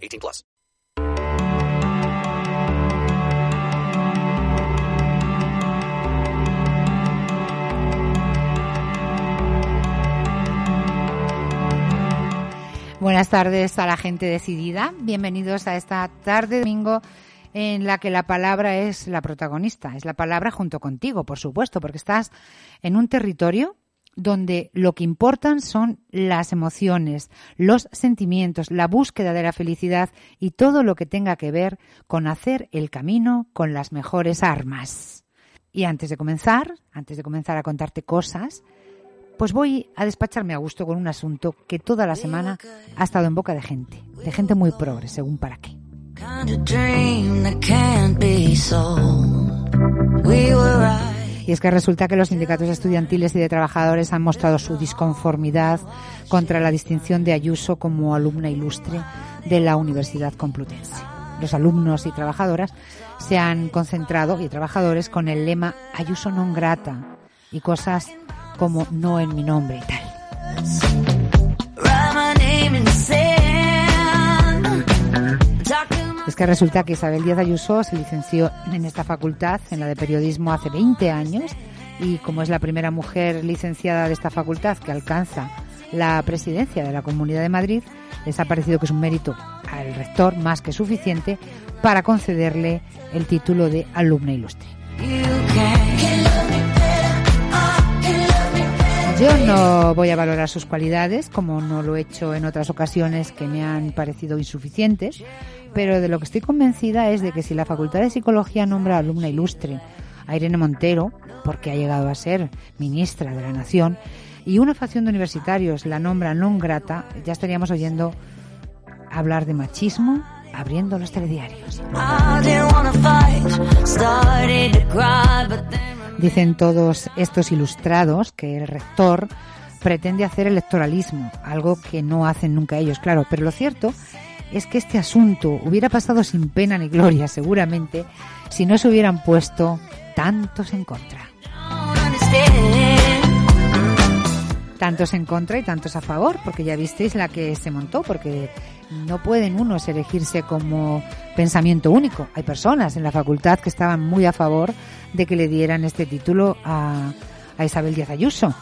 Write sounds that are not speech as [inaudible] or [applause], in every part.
18 plus. Buenas tardes a la gente decidida. Bienvenidos a esta tarde de domingo en la que la palabra es la protagonista, es la palabra junto contigo, por supuesto, porque estás en un territorio donde lo que importan son las emociones, los sentimientos, la búsqueda de la felicidad y todo lo que tenga que ver con hacer el camino con las mejores armas. Y antes de comenzar, antes de comenzar a contarte cosas, pues voy a despacharme a gusto con un asunto que toda la semana ha estado en boca de gente, de gente muy progre, según para qué. Y es que resulta que los sindicatos estudiantiles y de trabajadores han mostrado su disconformidad contra la distinción de Ayuso como alumna ilustre de la Universidad Complutense. Los alumnos y trabajadoras se han concentrado, y trabajadores, con el lema Ayuso non grata y cosas como no en mi nombre y tal. Es que resulta que Isabel Díaz Ayuso se licenció en esta facultad, en la de periodismo, hace 20 años y como es la primera mujer licenciada de esta facultad que alcanza la presidencia de la Comunidad de Madrid, les ha parecido que es un mérito al rector más que suficiente para concederle el título de alumna ilustre. Yo no voy a valorar sus cualidades, como no lo he hecho en otras ocasiones que me han parecido insuficientes, pero de lo que estoy convencida es de que si la Facultad de Psicología nombra alumna ilustre a Irene Montero, porque ha llegado a ser ministra de la Nación, y una facción de universitarios la nombra non grata, ya estaríamos oyendo hablar de machismo abriendo los telediarios. Dicen todos estos ilustrados que el rector pretende hacer electoralismo, algo que no hacen nunca ellos, claro, pero lo cierto que este asunto hubiera pasado sin pena ni gloria, seguramente, si no se hubieran puesto tantos en contra. Tantos en contra y tantos a favor, porque ya visteis la que se montó, porque no pueden unos elegirse como pensamiento único. Hay personas en la facultad que estaban muy a favor de que le dieran este título a, a Isabel Díaz Ayuso.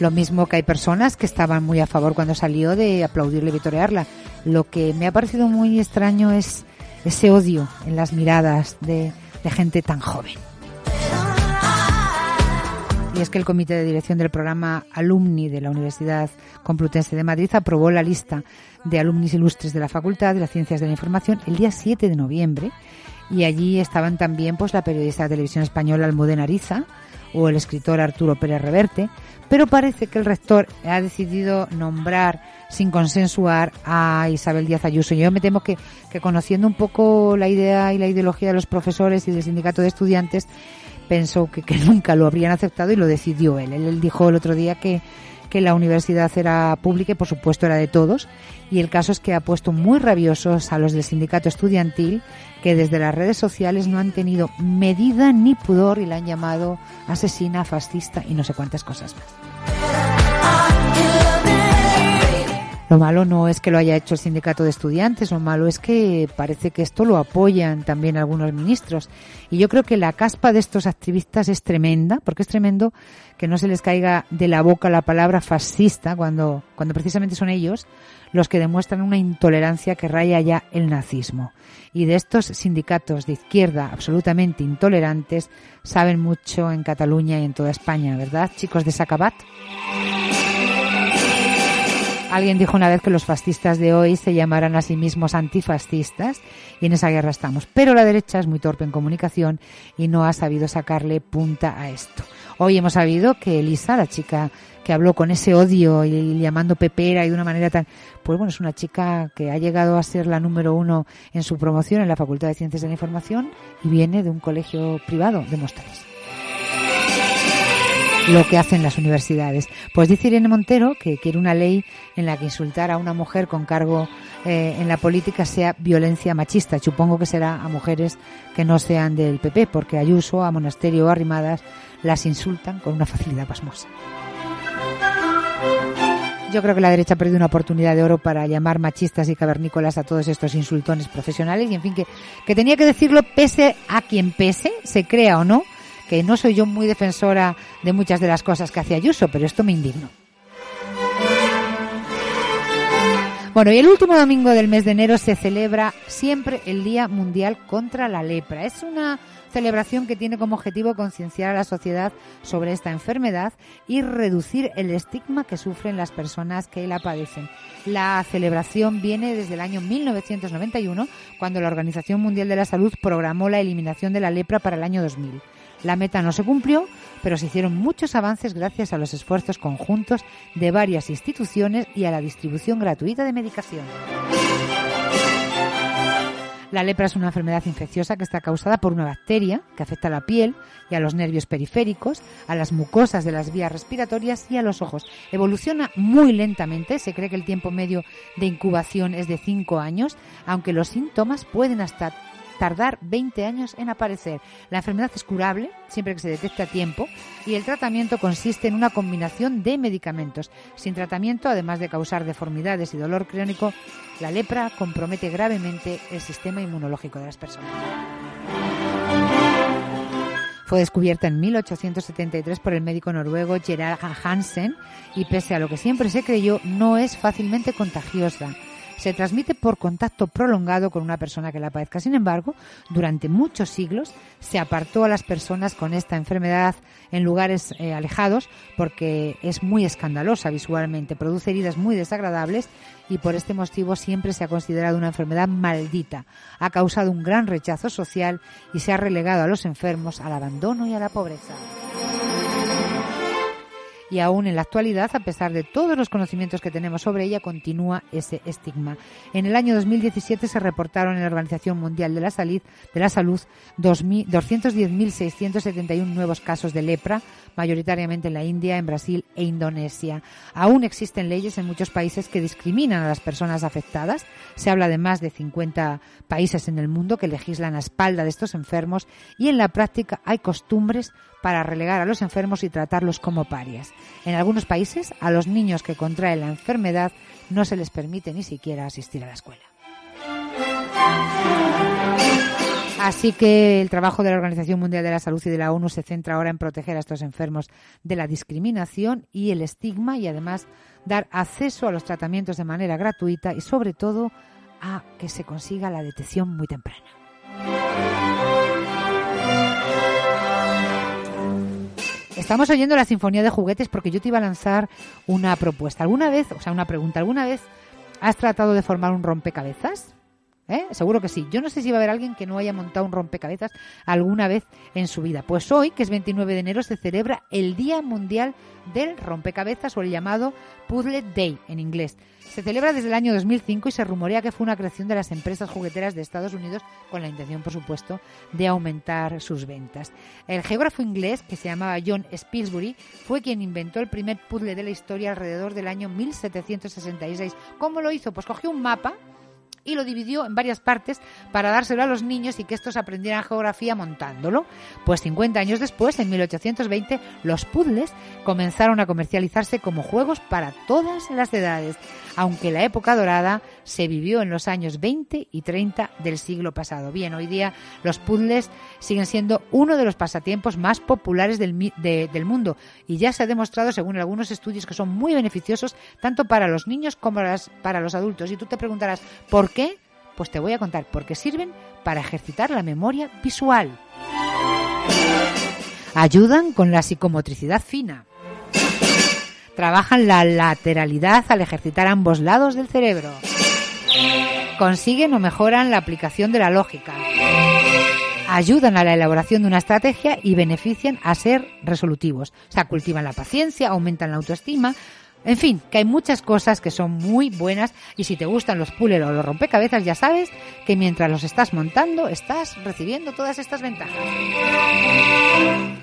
Lo mismo que hay personas que estaban muy a favor cuando salió de aplaudirle y vitorearla. Lo que me ha parecido muy extraño es ese odio en las miradas de, gente tan joven. Y es que el comité de dirección del programa Alumni de la Universidad Complutense de Madrid aprobó la lista de alumnis ilustres de la Facultad de las Ciencias de la Información el día 7 de noviembre. Y allí estaban también pues la periodista de televisión española Almudena Ariza o el escritor Arturo Pérez Reverte, pero parece que el rector ha decidido nombrar sin consensuar a Isabel Díaz Ayuso. Yo me temo que, que conociendo un poco la idea y la ideología de los profesores y del sindicato de estudiantes, pensó que, que nunca lo habrían aceptado y lo decidió él. Él, dijo el otro día que, que la universidad era pública y por supuesto era de todos. Y el caso es que ha puesto muy rabiosos a los del sindicato estudiantil que desde las redes sociales no han tenido medida ni pudor y la han llamado asesina, fascista y no sé cuántas cosas más. Lo malo no es que lo haya hecho el sindicato de estudiantes, lo malo es que parece que esto lo apoyan también algunos ministros. Y yo creo que la caspa de estos activistas es tremenda, porque es tremendo que no se les caiga de la boca la palabra fascista cuando, cuando precisamente son ellos los que demuestran una intolerancia que raya ya el nazismo. Y de estos sindicatos de izquierda absolutamente intolerantes saben mucho en Cataluña y en toda España, ¿verdad, chicos de Sacabat? Alguien dijo una vez que los fascistas de hoy se llamarán a sí mismos antifascistas y en esa guerra estamos. Pero la derecha es muy torpe en comunicación y no ha sabido sacarle punta a esto. Hoy hemos sabido que Elisa, la chica que habló con ese odio y, llamando pepera y de una manera tan... Pues bueno, es una chica que ha llegado a ser la número uno en su promoción en la Facultad de Ciencias de la Información y viene de un colegio privado de Móstoles lo que hacen las universidades. Pues dice Irene Montero que quiere una ley en la que insultar a una mujer con cargo eh, en la política sea violencia machista. Supongo que será a mujeres que no sean del PP, porque Ayuso, a Monasterio o Arrimadas las insultan con una facilidad pasmosa. Yo creo que la derecha ha perdido una oportunidad de oro para llamar machistas y cavernícolas a todos estos insultones profesionales y en fin que, que tenía que decirlo pese a quien pese, se crea o no, no soy yo muy defensora de muchas de las cosas que hacía Ayuso, pero esto me indignó. Bueno, y el último domingo del mes de enero se celebra siempre el Día Mundial contra la Lepra. Es una celebración que tiene como objetivo concienciar a la sociedad sobre esta enfermedad y reducir el estigma que sufren las personas que la padecen. La celebración viene desde el año 1991, cuando la Organización Mundial de la Salud programó la eliminación de la lepra para el año 2000. La meta no se cumplió, pero se hicieron muchos avances gracias a los esfuerzos conjuntos de varias instituciones y a la distribución gratuita de medicación. La lepra es una enfermedad infecciosa que está causada por una bacteria que afecta a la piel y a los nervios periféricos, a las mucosas de las vías respiratorias y a los ojos. Evoluciona muy lentamente, se cree que el tiempo medio de incubación es de 5 años, aunque los síntomas pueden hasta tardar 20 años en aparecer. La enfermedad es curable siempre que se detecte a tiempo y el tratamiento consiste en una combinación de medicamentos. Sin tratamiento, además de causar deformidades y dolor crónico, la lepra compromete gravemente el sistema inmunológico de las personas. Fue descubierta en 1873 por el médico noruego Gerard Hansen y pese a lo que siempre se creyó, no es fácilmente contagiosa se transmite por contacto prolongado con una persona que la padezca. Sin embargo, durante muchos siglos se apartó a las personas con esta enfermedad en lugares eh, alejados porque es muy escandalosa visualmente, produce heridas muy desagradables y por este motivo siempre se ha considerado una enfermedad maldita. Ha causado un gran rechazo social y se ha relegado a los enfermos al abandono y a la pobreza y aún en la actualidad, a pesar de todos los conocimientos que tenemos sobre ella, continúa ese estigma. En el año 2017 se reportaron en la Organización Mundial de la Salud, de la Salud 210.671 nuevos casos de lepra, mayoritariamente en la India, en Brasil e Indonesia. Aún existen leyes en muchos países que discriminan a las personas afectadas. Se habla de más de 50 países en el mundo que legislan a espalda de estos enfermos y en la práctica hay costumbres para relegar a los enfermos y tratarlos como parias. En algunos países, a los niños que contraen la enfermedad no se les permite ni siquiera asistir a la escuela. Así que el trabajo de la Organización Mundial de la Salud y de la ONU se centra ahora en proteger a estos enfermos de la discriminación y el estigma y además dar acceso a los tratamientos de manera gratuita y sobre todo a que se consiga la detección muy temprana. Estamos oyendo la Sinfonía de Juguetes porque yo te iba a lanzar una propuesta. ¿Alguna vez, o sea, una pregunta, ¿alguna vez has tratado de formar un rompecabezas? ¿Eh? Seguro que sí. Yo no sé si va a haber alguien que no haya montado un rompecabezas alguna vez en su vida. Pues hoy, que es 29 de enero, se celebra el Día Mundial del Rompecabezas o el llamado Puzzle Day en inglés. Se celebra desde el año 2005 y se rumorea que fue una creación de las empresas jugueteras de Estados Unidos con la intención, por supuesto, de aumentar sus ventas. El geógrafo inglés, que se llamaba John Spilsbury, fue quien inventó el primer puzzle de la historia alrededor del año 1766. ¿Cómo lo hizo? Pues cogió un mapa y lo dividió en varias partes para dárselo a los niños y que estos aprendieran geografía montándolo. Pues 50 años después, en 1820, los puzzles comenzaron a comercializarse como juegos para todas las edades, aunque la época dorada se vivió en los años 20 y 30 del siglo pasado. Bien, hoy día los puzzles siguen siendo uno de los pasatiempos más populares del, del mundo y ya se ha demostrado, según algunos estudios, que son muy beneficiosos tanto para los niños como para los adultos. Y tú te preguntarás, ¿por qué? Pues te voy a contar, porque sirven para ejercitar la memoria visual. Ayudan con la psicomotricidad fina. Trabajan la lateralidad al ejercitar ambos lados del cerebro. Consiguen o mejoran la aplicación de la lógica. Ayudan a la elaboración de una estrategia y benefician a ser resolutivos. O sea, cultivan la paciencia, aumentan la autoestima, en fin, que hay muchas cosas que son muy buenas y si te gustan los puzzles o los rompecabezas ya sabes que mientras los estás montando estás recibiendo todas estas ventajas.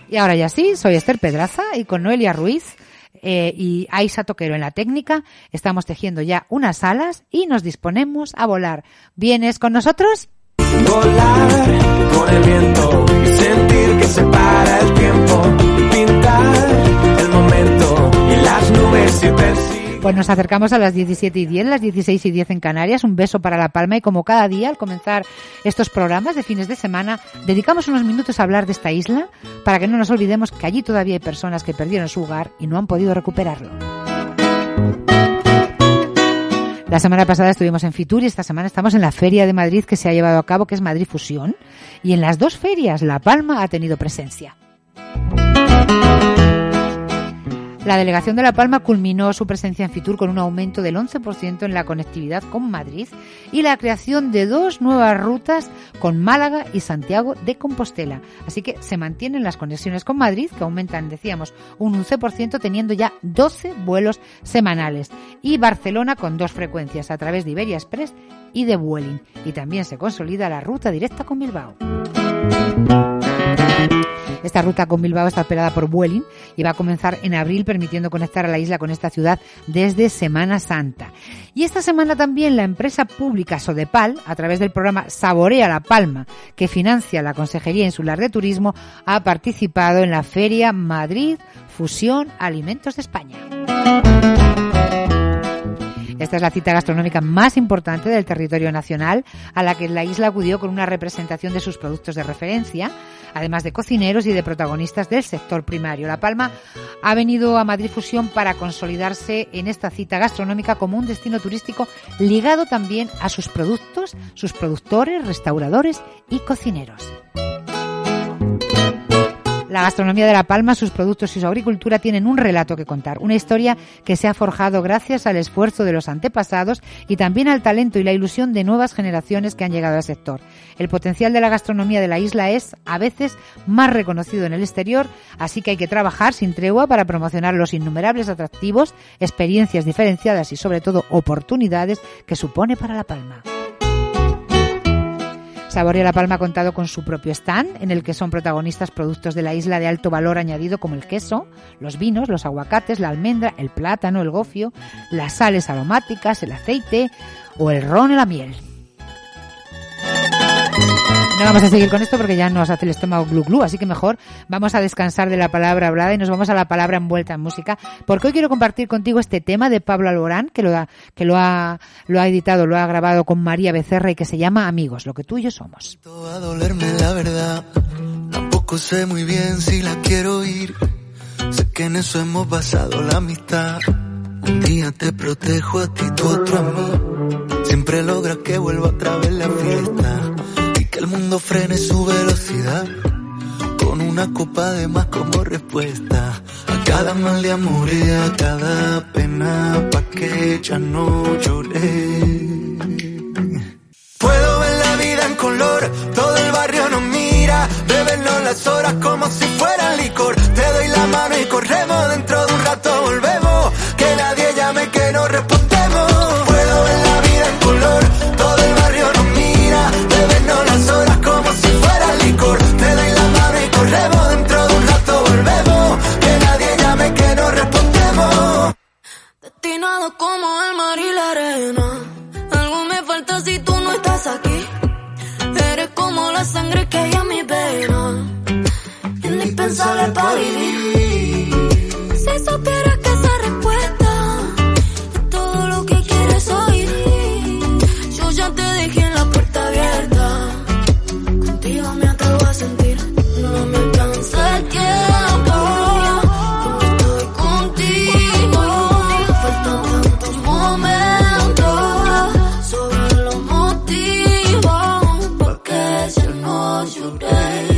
Y ahora ya sí, soy Esther Pedraza y con Noelia Ruiz eh, y Aisa Toquero en la técnica estamos tejiendo ya unas alas y nos disponemos a volar. ¿Vienes con nosotros? Volar con el viento y sentir que se para el tiempo pintar el momento y las nubes y pues nos acercamos a las 17 y 10, las 16 y 10 en Canarias. Un beso para La Palma y como cada día al comenzar estos programas de fines de semana, dedicamos unos minutos a hablar de esta isla para que no nos olvidemos que allí todavía hay personas que perdieron su hogar y no han podido recuperarlo. La semana pasada estuvimos en Fitur y esta semana estamos en la Feria de Madrid que se ha llevado a cabo, que es Madrid Fusión. Y en las dos ferias La Palma ha tenido presencia. La delegación de La Palma culminó su presencia en Fitur con un aumento del 11% en la conectividad con Madrid y la creación de dos nuevas rutas con Málaga y Santiago de Compostela. Así que se mantienen las conexiones con Madrid, que aumentan, decíamos, un 11%, teniendo ya 12 vuelos semanales. Y Barcelona con dos frecuencias a través de Iberia Express y de Vueling. Y también se consolida la ruta directa con Bilbao. Esta ruta con Bilbao está operada por Vueling y va a comenzar en abril permitiendo conectar a la isla con esta ciudad desde Semana Santa. Y esta semana también la empresa pública Sodepal, a través del programa Saborea la Palma, que financia la Consejería Insular de Turismo, ha participado en la Feria Madrid Fusión Alimentos de España. Esta es la cita gastronómica más importante del territorio nacional, a la que la isla acudió con una representación de sus productos de referencia, además de cocineros y de protagonistas del sector primario. La Palma ha venido a Madrid Fusión para consolidarse en esta cita gastronómica como un destino turístico ligado también a sus productos, sus productores, restauradores y cocineros. La gastronomía de La Palma, sus productos y su agricultura tienen un relato que contar, una historia que se ha forjado gracias al esfuerzo de los antepasados y también al talento y la ilusión de nuevas generaciones que han llegado al sector. El potencial de la gastronomía de la isla es, a veces, más reconocido en el exterior, así que hay que trabajar sin tregua para promocionar los innumerables atractivos, experiencias diferenciadas y sobre todo oportunidades que supone para La Palma. Saborea La Palma ha contado con su propio stand, en el que son protagonistas productos de la isla de alto valor añadido como el queso, los vinos, los aguacates, la almendra, el plátano, el gofio, las sales aromáticas, el aceite o el ron y la miel. Vamos a seguir con esto porque ya nos hace el estómago glu glu, así que mejor vamos a descansar de la palabra hablada y nos vamos a la palabra envuelta en música, porque hoy quiero compartir contigo este tema de Pablo Alborán, que lo ha, que lo ha, editado, lo ha grabado con María Becerra y que se llama Amigos, lo que tú y yo somos. Que el mundo frene su velocidad con una copa de más como respuesta a cada mal de amor y a cada pena pa' que ya no lloré. Puedo ver la vida en color, todo el barrio nos mira, bebernos las horas como si fuera licor. Te doy la mano y corremos, como el mar y la arena. Algo me falta si tú no estás aquí. Eres como la sangre que hay en mi pena. Indispensable para vivir. you, baby.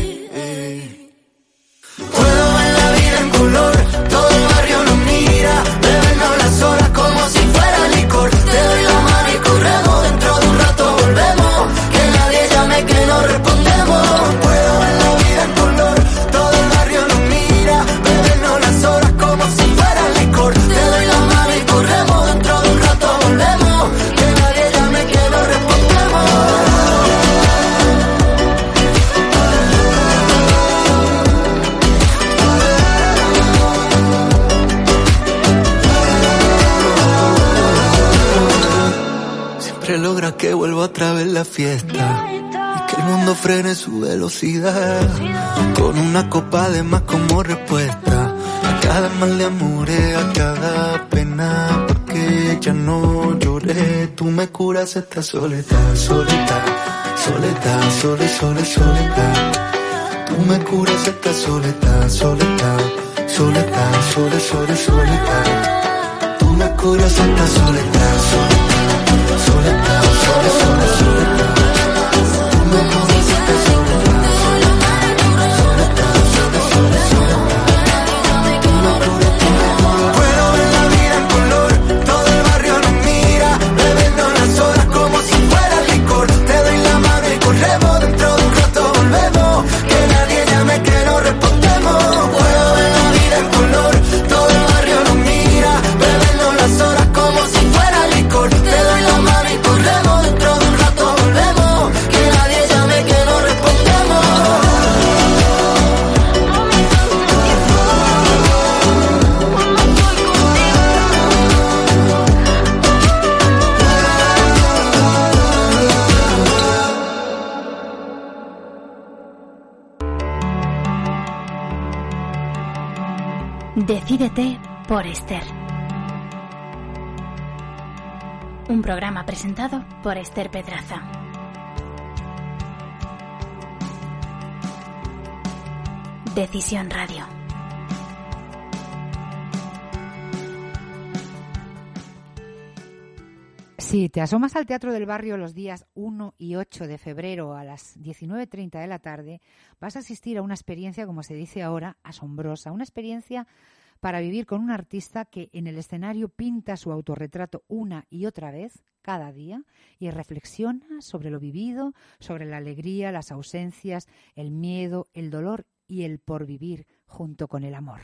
Otra vez la fiesta. Y que el mundo frene su velocidad. Con una copa de más como respuesta. A cada mal de amores, a cada pena. Porque ya no lloré. Tú me curas esta soledad, soledad. Soledad, sole, sole, soledad. Tú me curas esta soledad, soledad. Soledad, sole, sole, soledad. Tú me curas esta soledad, soledad. Soledad, sole, sole, soledad. Por Esther. Un programa presentado por Esther Pedraza. Decisión Radio. Si te asomas al Teatro del Barrio los días 1 y 8 de febrero a las 19.30 de la tarde, vas a asistir a una experiencia, como se dice ahora, asombrosa. Una experiencia para vivir con un artista que en el escenario pinta su autorretrato una y otra vez, cada día, y reflexiona sobre lo vivido, sobre la alegría, las ausencias, el miedo, el dolor y el porvivir junto con el amor.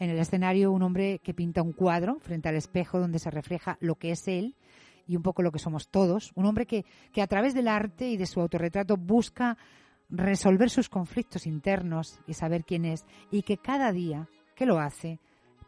En el escenario, un hombre que pinta un cuadro frente al espejo donde se refleja lo que es él y un poco lo que somos todos. Un hombre que, que a través del arte y de su autorretrato busca resolver sus conflictos internos y saber quién es y que cada día que lo hace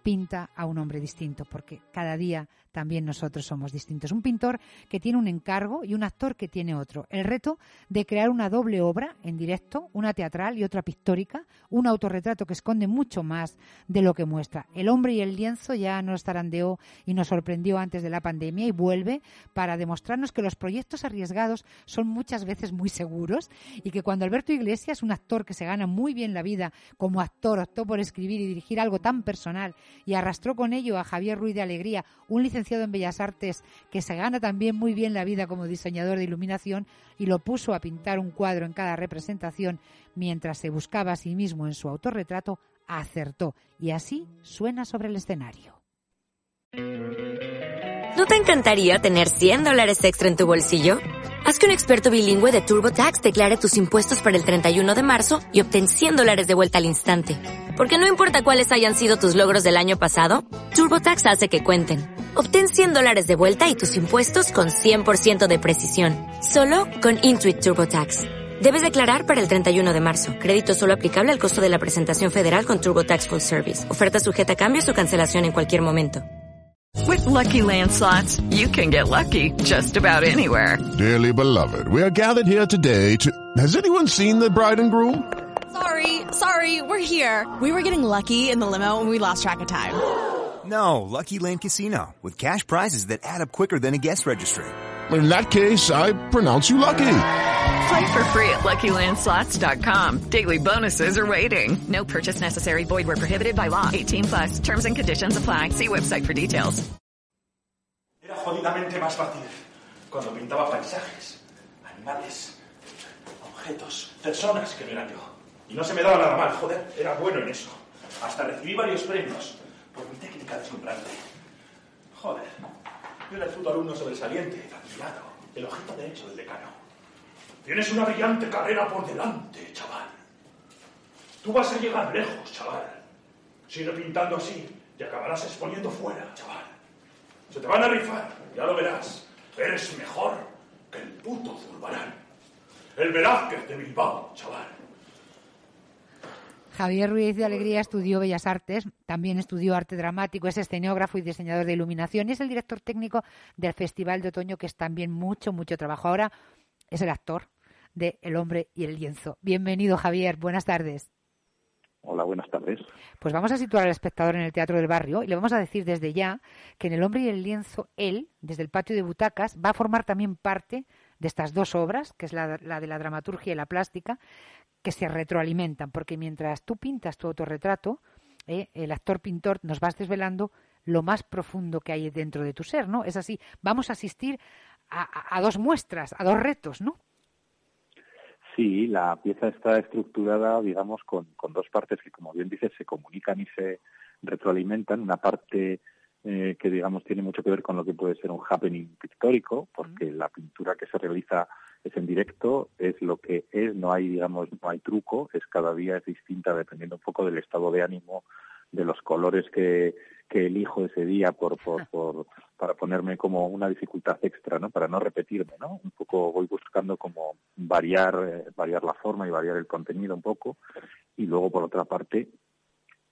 pinta a un hombre distinto, porque cada día también nosotros somos distintos. Un pintor que tiene un encargo y un actor que tiene otro. El reto de crear una doble obra en directo, una teatral y otra pictórica, un autorretrato que esconde mucho más de lo que muestra. El hombre y el lienzo ya nos tarandeó y nos sorprendió antes de la pandemia y vuelve para demostrarnos que los proyectos arriesgados son muchas veces muy seguros y que cuando Alberto Iglesias, un actor que se gana muy bien la vida como actor, optó por escribir y dirigir algo tan personal y arrastró con ello a Javier Ruiz de Alegría, un licenciado en Bellas Artes que se gana también muy bien la vida como diseñador de iluminación y lo puso a pintar un cuadro en cada representación mientras se buscaba a sí mismo en su autorretrato, acertó y así suena sobre el escenario. ¿No te encantaría tener 100 dólares extra en tu bolsillo? Haz que un experto bilingüe de TurboTax declare tus impuestos para el 31 de marzo y obtén 100 dólares de vuelta al instante. Porque no importa cuáles hayan sido tus logros del año pasado, TurboTax hace que cuenten. Obtén 100 dólares de vuelta y tus impuestos con 100% de precisión. Solo con Intuit TurboTax. Debes declarar para el 31 de marzo. Crédito solo aplicable al costo de la presentación federal con TurboTax Full Service. Oferta sujeta a cambios o cancelación en cualquier momento. With Lucky Land slots, you can get lucky just about anywhere. Dearly beloved, we are gathered here today to. Has anyone seen the bride and groom? Sorry, sorry, we're here. We were getting lucky in the limo and we lost track of time. No, Lucky Land Casino, with cash prizes that add up quicker than a guest registry. In that case, I pronounce you lucky. Play for free at LuckyLandSlots.com. Daily bonuses are waiting. No purchase necessary. Void where prohibited by law. 18 plus. Terms and conditions apply. See website for details. Era jodidamente más fácil cuando pintaba paisajes, animales, objetos, personas que no eran yo. Y no se me daba nada mal, joder, era bueno en eso. Hasta recibí varios premios por mi técnica deslumbrante. Joder, yo era el puto alumno sobresaliente, vacilado, el ojito derecho del decano. Tienes una brillante carrera por delante, chaval. Tú vas a llegar lejos, chaval. Sigue pintando así y acabarás exponiendo fuera, chaval. Se te van a rifar, ya lo verás. Eres mejor que el puto Zurbarán. El Velázquez de Bilbao, chaval. Javier Ruiz de Alegría estudió Bellas Artes, también estudió arte dramático, es escenógrafo y diseñador de iluminación y es el director técnico del Festival de Otoño, que es también mucho, mucho trabajo. Ahora es el actor de El hombre y el lienzo. Bienvenido, Javier. Buenas tardes. Hola, buenas tardes. Pues vamos a situar al espectador en el Teatro del Barrio y le vamos a decir desde ya que en El hombre y el lienzo, él, desde el patio de butacas, va a formar también parte de estas dos obras, que es la, de la dramaturgia y la plástica, que se retroalimentan, porque mientras tú pintas tu autorretrato, eh, el actor pintor nos vas desvelando lo más profundo que hay dentro de tu ser, ¿no? Es así, vamos a asistir a, a dos muestras, a dos retos, ¿no? Sí, la pieza está estructurada, digamos, con, con dos partes que, como bien dices, se comunican y se retroalimentan. Una parte eh, que, digamos, tiene mucho que ver con lo que puede ser un happening pictórico, porque la pintura que se realiza es en directo, es lo que es, no hay, digamos, no hay truco, es cada día es distinta dependiendo un poco del estado de ánimo, de los colores que, que elijo ese día por, por, por, para ponerme como una dificultad extra, ¿no? Para no repetirme, ¿no? Un poco voy buscando como variar, eh, variar la forma y variar el contenido un poco. Y luego, por otra parte,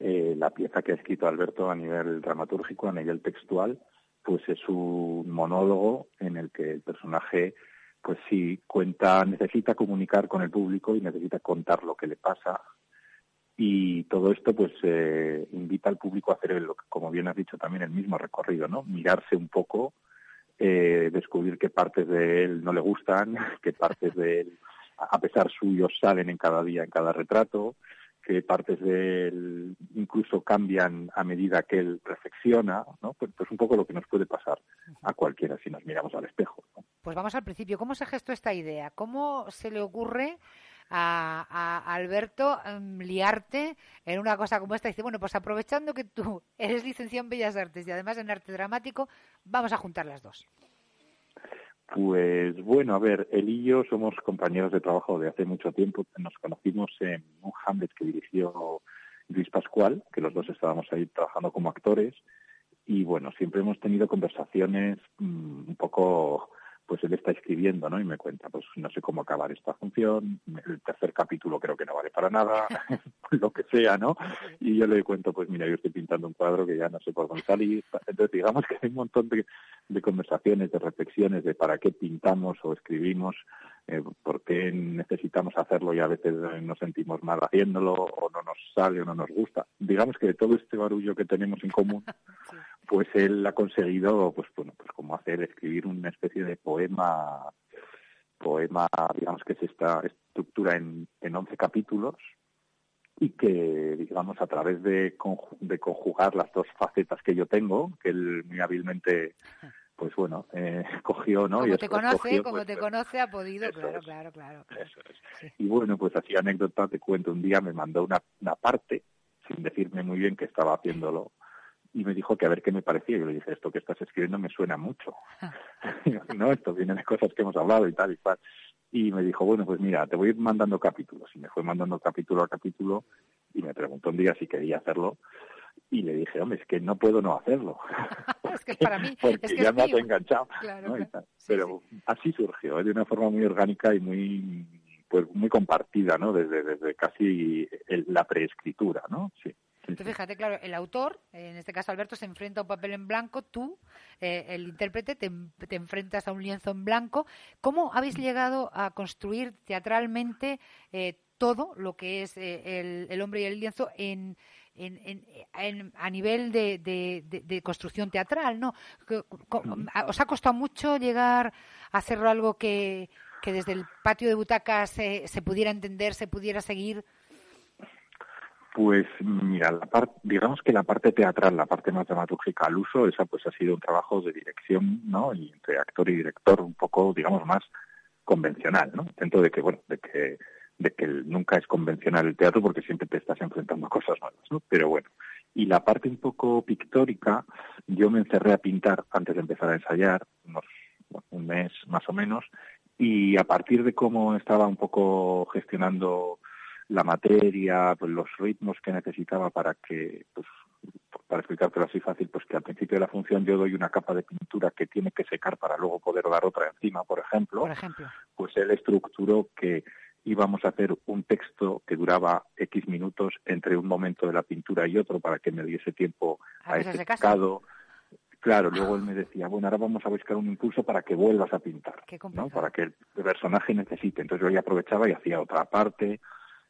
eh, la pieza que ha escrito Alberto a nivel dramatúrgico, a nivel textual, pues es un monólogo en el que el personaje pues sí cuenta, necesita comunicar con el público y necesita contar lo que le pasa y todo esto pues eh, invita al público a hacer, el, como bien has dicho también, el mismo recorrido, ¿no? Mirarse un poco, eh, descubrir qué partes de él no le gustan, [laughs] qué partes de él, a pesar suyo, salen en cada día, en cada retrato, qué partes de él incluso cambian a medida que él reflexiona, ¿no? Pues, pues un poco lo que nos puede pasar a cualquiera si nos miramos al espejo. Pues vamos al principio. ¿Cómo se gestó esta idea? ¿Cómo se le ocurre a, Alberto em, liarte en una cosa como esta. Dice, bueno, pues aprovechando que tú eres licenciado en Bellas Artes y además en arte dramático, vamos a juntar las dos. Pues bueno, a ver, él y yo somos compañeros de trabajo de hace mucho tiempo. Nos conocimos en un Hamlet que dirigió Luis Pascual, que los dos estábamos ahí trabajando como actores. Y bueno, siempre hemos tenido conversaciones mm, un poco pues él está escribiendo, ¿no? Y me cuenta, pues no sé cómo acabar esta función, el tercer capítulo creo que no vale para nada, [laughs] lo que sea, ¿no? Y yo le cuento, pues mira, yo estoy pintando un cuadro que ya no sé por dónde salir. Entonces, digamos que hay un montón de, de conversaciones, de reflexiones de para qué pintamos o escribimos, eh, por qué necesitamos hacerlo y a veces nos sentimos mal haciéndolo o no nos sale o no nos gusta. Digamos que de todo este barullo que tenemos en común, [laughs] pues él ha conseguido, pues bueno, pues como hacer, escribir una especie de poema, poema, digamos que es esta estructura en, en 11 capítulos y que, digamos, a través de, de conjugar las dos facetas que yo tengo, que él muy hábilmente pues bueno, eh, [laughs] cogió, ¿no? Como y te conoce, como pues, te conoce, ha podido, claro, claro, claro, Eso es. Y bueno, pues así anécdota, te cuento, un día me mandó una, una parte, sin decirme muy bien que estaba haciéndolo, y me dijo que a ver qué me parecía. Yo le dije, esto que estás escribiendo me suena mucho. [laughs] no, esto viene de cosas que hemos hablado y tal y cual. Y me dijo, bueno, pues mira, te voy a ir mandando capítulos. Y me fue mandando capítulo a capítulo y me preguntó un día si quería hacerlo y le dije, hombre, es que no puedo no hacerlo. [laughs] es que para mí, [laughs] porque es que ya es me has enganchado. Claro, ¿no? Y claro. tal. Pero así surgió, ¿eh? de una forma muy orgánica y muy pues muy compartida, ¿no? Desde, desde casi el- la preescritura, ¿no? Sí. Tú fíjate, claro, el autor, en este caso Alberto, se enfrenta a un papel en blanco, tú, eh, el intérprete, te, te enfrentas a un lienzo en blanco. ¿Cómo habéis llegado a construir teatralmente eh, todo lo que es eh, el, el hombre y el lienzo en, en, en- en- a nivel de, de- de- de construcción teatral? ¿no? ¿Os ha costado mucho llegar a hacerlo algo que, que desde el patio de butacas se, se pudiera entender, se pudiera seguir? Pues mira, la par- digamos que la parte teatral, la parte más dramatúrgica al uso, esa pues ha sido un trabajo de dirección, ¿no? Y entre actor y director un poco, digamos, más convencional, ¿no? Dentro de que, bueno, de que, de que nunca es convencional el teatro porque siempre te estás enfrentando a cosas nuevas, ¿no? Pero bueno. Y la parte un poco pictórica, yo me encerré a pintar antes de empezar a ensayar, unos, un mes más o menos, y a partir de cómo estaba un poco gestionando la materia, pues los ritmos que necesitaba para que, pues, para explicártelo así fácil, pues que al principio de la función yo doy una capa de pintura que tiene que secar para luego poder dar otra encima, por ejemplo, Por ejemplo. pues él estructuró que íbamos a hacer un texto que duraba X minutos entre un momento de la pintura y otro para que me diese tiempo a, ese secado. Claro, luego él me decía, bueno, ahora vamos a buscar un impulso para que vuelvas a pintar, ¿no? Para que el personaje necesite. Entonces yo ya aprovechaba y hacía otra parte,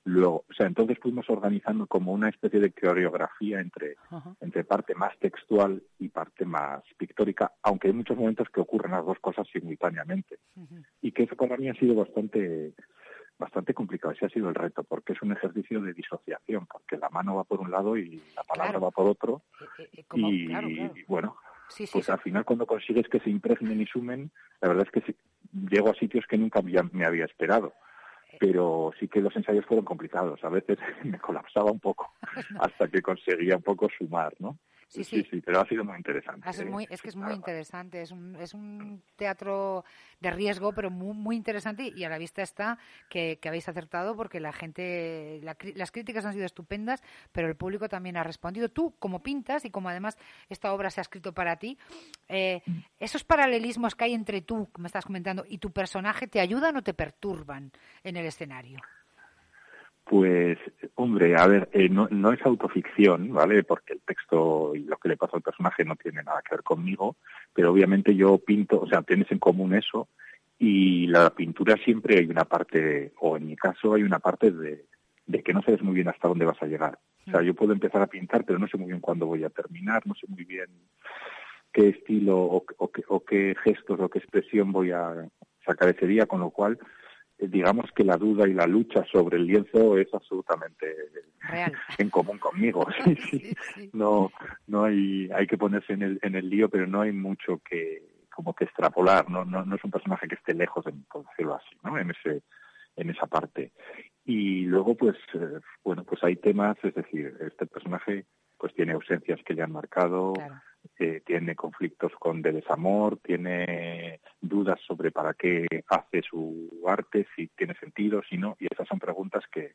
Luego, o sea, entonces fuimos organizando como una especie de coreografía entre, entre parte más textual y parte más pictórica, aunque hay muchos momentos que ocurren las dos cosas simultáneamente. Y que eso para mí ha sido bastante bastante complicado. Ese ha sido el reto, porque es un ejercicio de disociación, porque la mano va por un lado y la palabra va por otro. Eh, eh, eh, y, bueno, pues al final cuando consigues que se impregnen y sumen, la verdad es que llego a sitios que nunca me había esperado pero sí que los ensayos fueron complicados. A veces [laughs] me colapsaba un poco [laughs] hasta que conseguía un poco sumar, ¿no? Sí sí. sí, pero ha sido muy interesante. Es, muy, es que es muy interesante, es un, es un teatro de riesgo, pero muy, muy interesante y a la vista está que, habéis acertado porque la gente, las críticas han sido estupendas, pero el público también ha respondido. Tú, como pintas y como además esta obra se ha escrito para ti, eh, esos paralelismos que hay entre tú, como estás comentando, y tu personaje, ¿te ayudan o te perturban en el escenario? Pues, hombre, a ver, eh, no, no, es autoficción, ¿vale? Porque el texto y lo que le pasa al personaje no tiene nada que ver conmigo, pero obviamente yo pinto, o sea, tienes en común eso, y la pintura siempre hay una parte, o en mi caso hay una parte de, de que no sabes muy bien hasta dónde vas a llegar. O sea, yo puedo empezar a pintar, pero no sé muy bien cuándo voy a terminar, no sé muy bien qué estilo o, o, o qué gestos o qué expresión voy a sacar ese día, con lo cual digamos que la duda y la lucha sobre el lienzo es absolutamente [laughs] en común conmigo. [laughs] No, no hay, hay que ponerse en el, en el lío, pero no hay mucho que como que extrapolar. No, no, no es un personaje que esté lejos de decirlo así, ¿no? En ese, en esa parte. Y luego, pues, eh, bueno, pues hay temas, es decir, este personaje pues tiene ausencias que le han marcado, eh, tiene conflictos con de desamor, tiene dudas sobre para qué hace su arte, si tiene sentido, si no, y esas son preguntas que,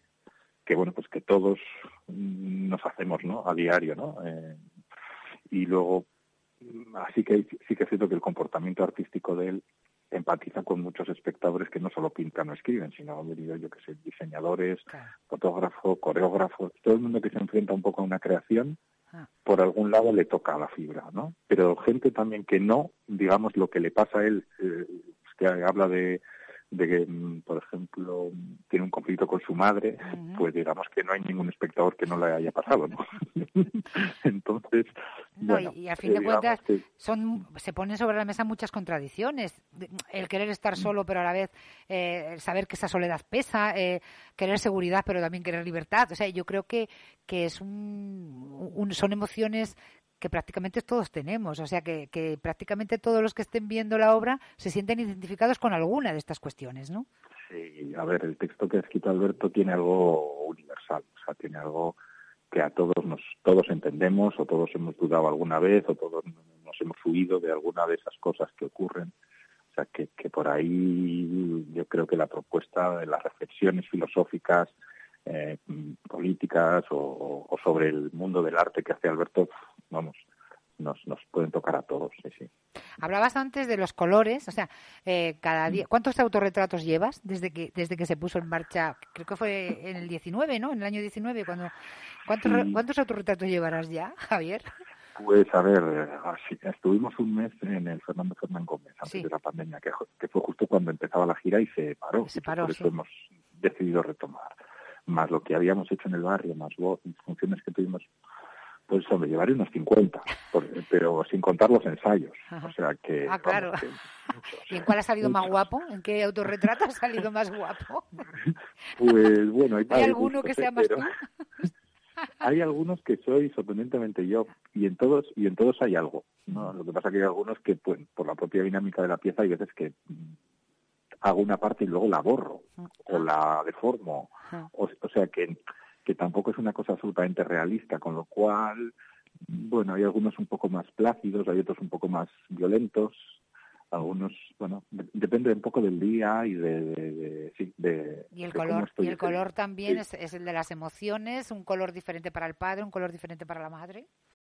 que bueno, pues que todos nos hacemos, ¿no? A diario, ¿no? Eh, y luego, así que sí que es cierto que el comportamiento artístico de él empatiza con muchos espectadores que no solo pintan o escriben, sino, yo que sé, diseñadores, fotógrafos, coreógrafos, todo el mundo que se enfrenta un poco a una creación, ah. por algún lado le toca la fibra, ¿no? Pero gente también que no, digamos, lo que le pasa a él, eh, que habla de de que, mm, por ejemplo, tiene un conflicto con su madre, pues digamos que no hay ningún espectador que no le haya pasado, ¿no? [laughs] Entonces, y, a fin de cuentas son se ponen sobre la mesa muchas contradicciones, el querer estar mm. solo pero a la vez eh, saber que esa soledad pesa, eh, querer seguridad pero también querer libertad, o sea, yo creo que que es un son emociones que prácticamente todos tenemos. O sea, que, que, prácticamente todos los que estén viendo la obra se sienten identificados con alguna de estas cuestiones, ¿no? Sí, a ver, el texto que ha escrito Alberto tiene algo universal, o sea, tiene algo que a todos nos todos entendemos o todos hemos dudado alguna vez o todos nos hemos huido de alguna de esas cosas que ocurren. O sea, que, que por ahí yo creo que la propuesta de las reflexiones filosóficas eh, políticas o, sobre el mundo del arte que hace Alberto, vamos, nos, nos pueden tocar a todos, sí, sí. Hablabas antes de los colores, o sea, eh, cada día, ¿cuántos autorretratos llevas desde que desde que se puso en marcha? Creo que fue en el 19, ¿no? En el año 19, cuando ¿cuántos, ¿cuántos autorretratos llevarás ya, [laughs] Javier? Pues a ver, estuvimos un mes en el Fernando Fernán Gómez antes de la pandemia, que, que, fue justo cuando empezaba la gira y se paró. Se paró por eso hemos decidido retomar más lo que habíamos hecho en el barrio, más funciones que tuvimos, pues hombre, llevaré unos 50, pero sin contar los ensayos. O sea que... Ah, claro. ¿Y en cuál ha salido más guapo? ¿En qué autorretrato ha salido más guapo? Pues bueno, hay, [laughs] ¿Hay alguno que sea más tú? [laughs] hay algunos que soy sorprendentemente yo y en todos y en todos hay algo no lo que pasa que hay algunos que pues, por la propia dinámica de la pieza hay veces que hago una parte y luego la borro o la deformo. O, sea que, que tampoco es una cosa absolutamente realista, con lo cual, bueno, hay algunos un poco más plácidos, hay otros un poco más violentos, algunos, bueno, depende un poco del día y de, sí, de y el color y el color también es, es, el de las emociones, un color diferente para el padre, un color diferente para la madre.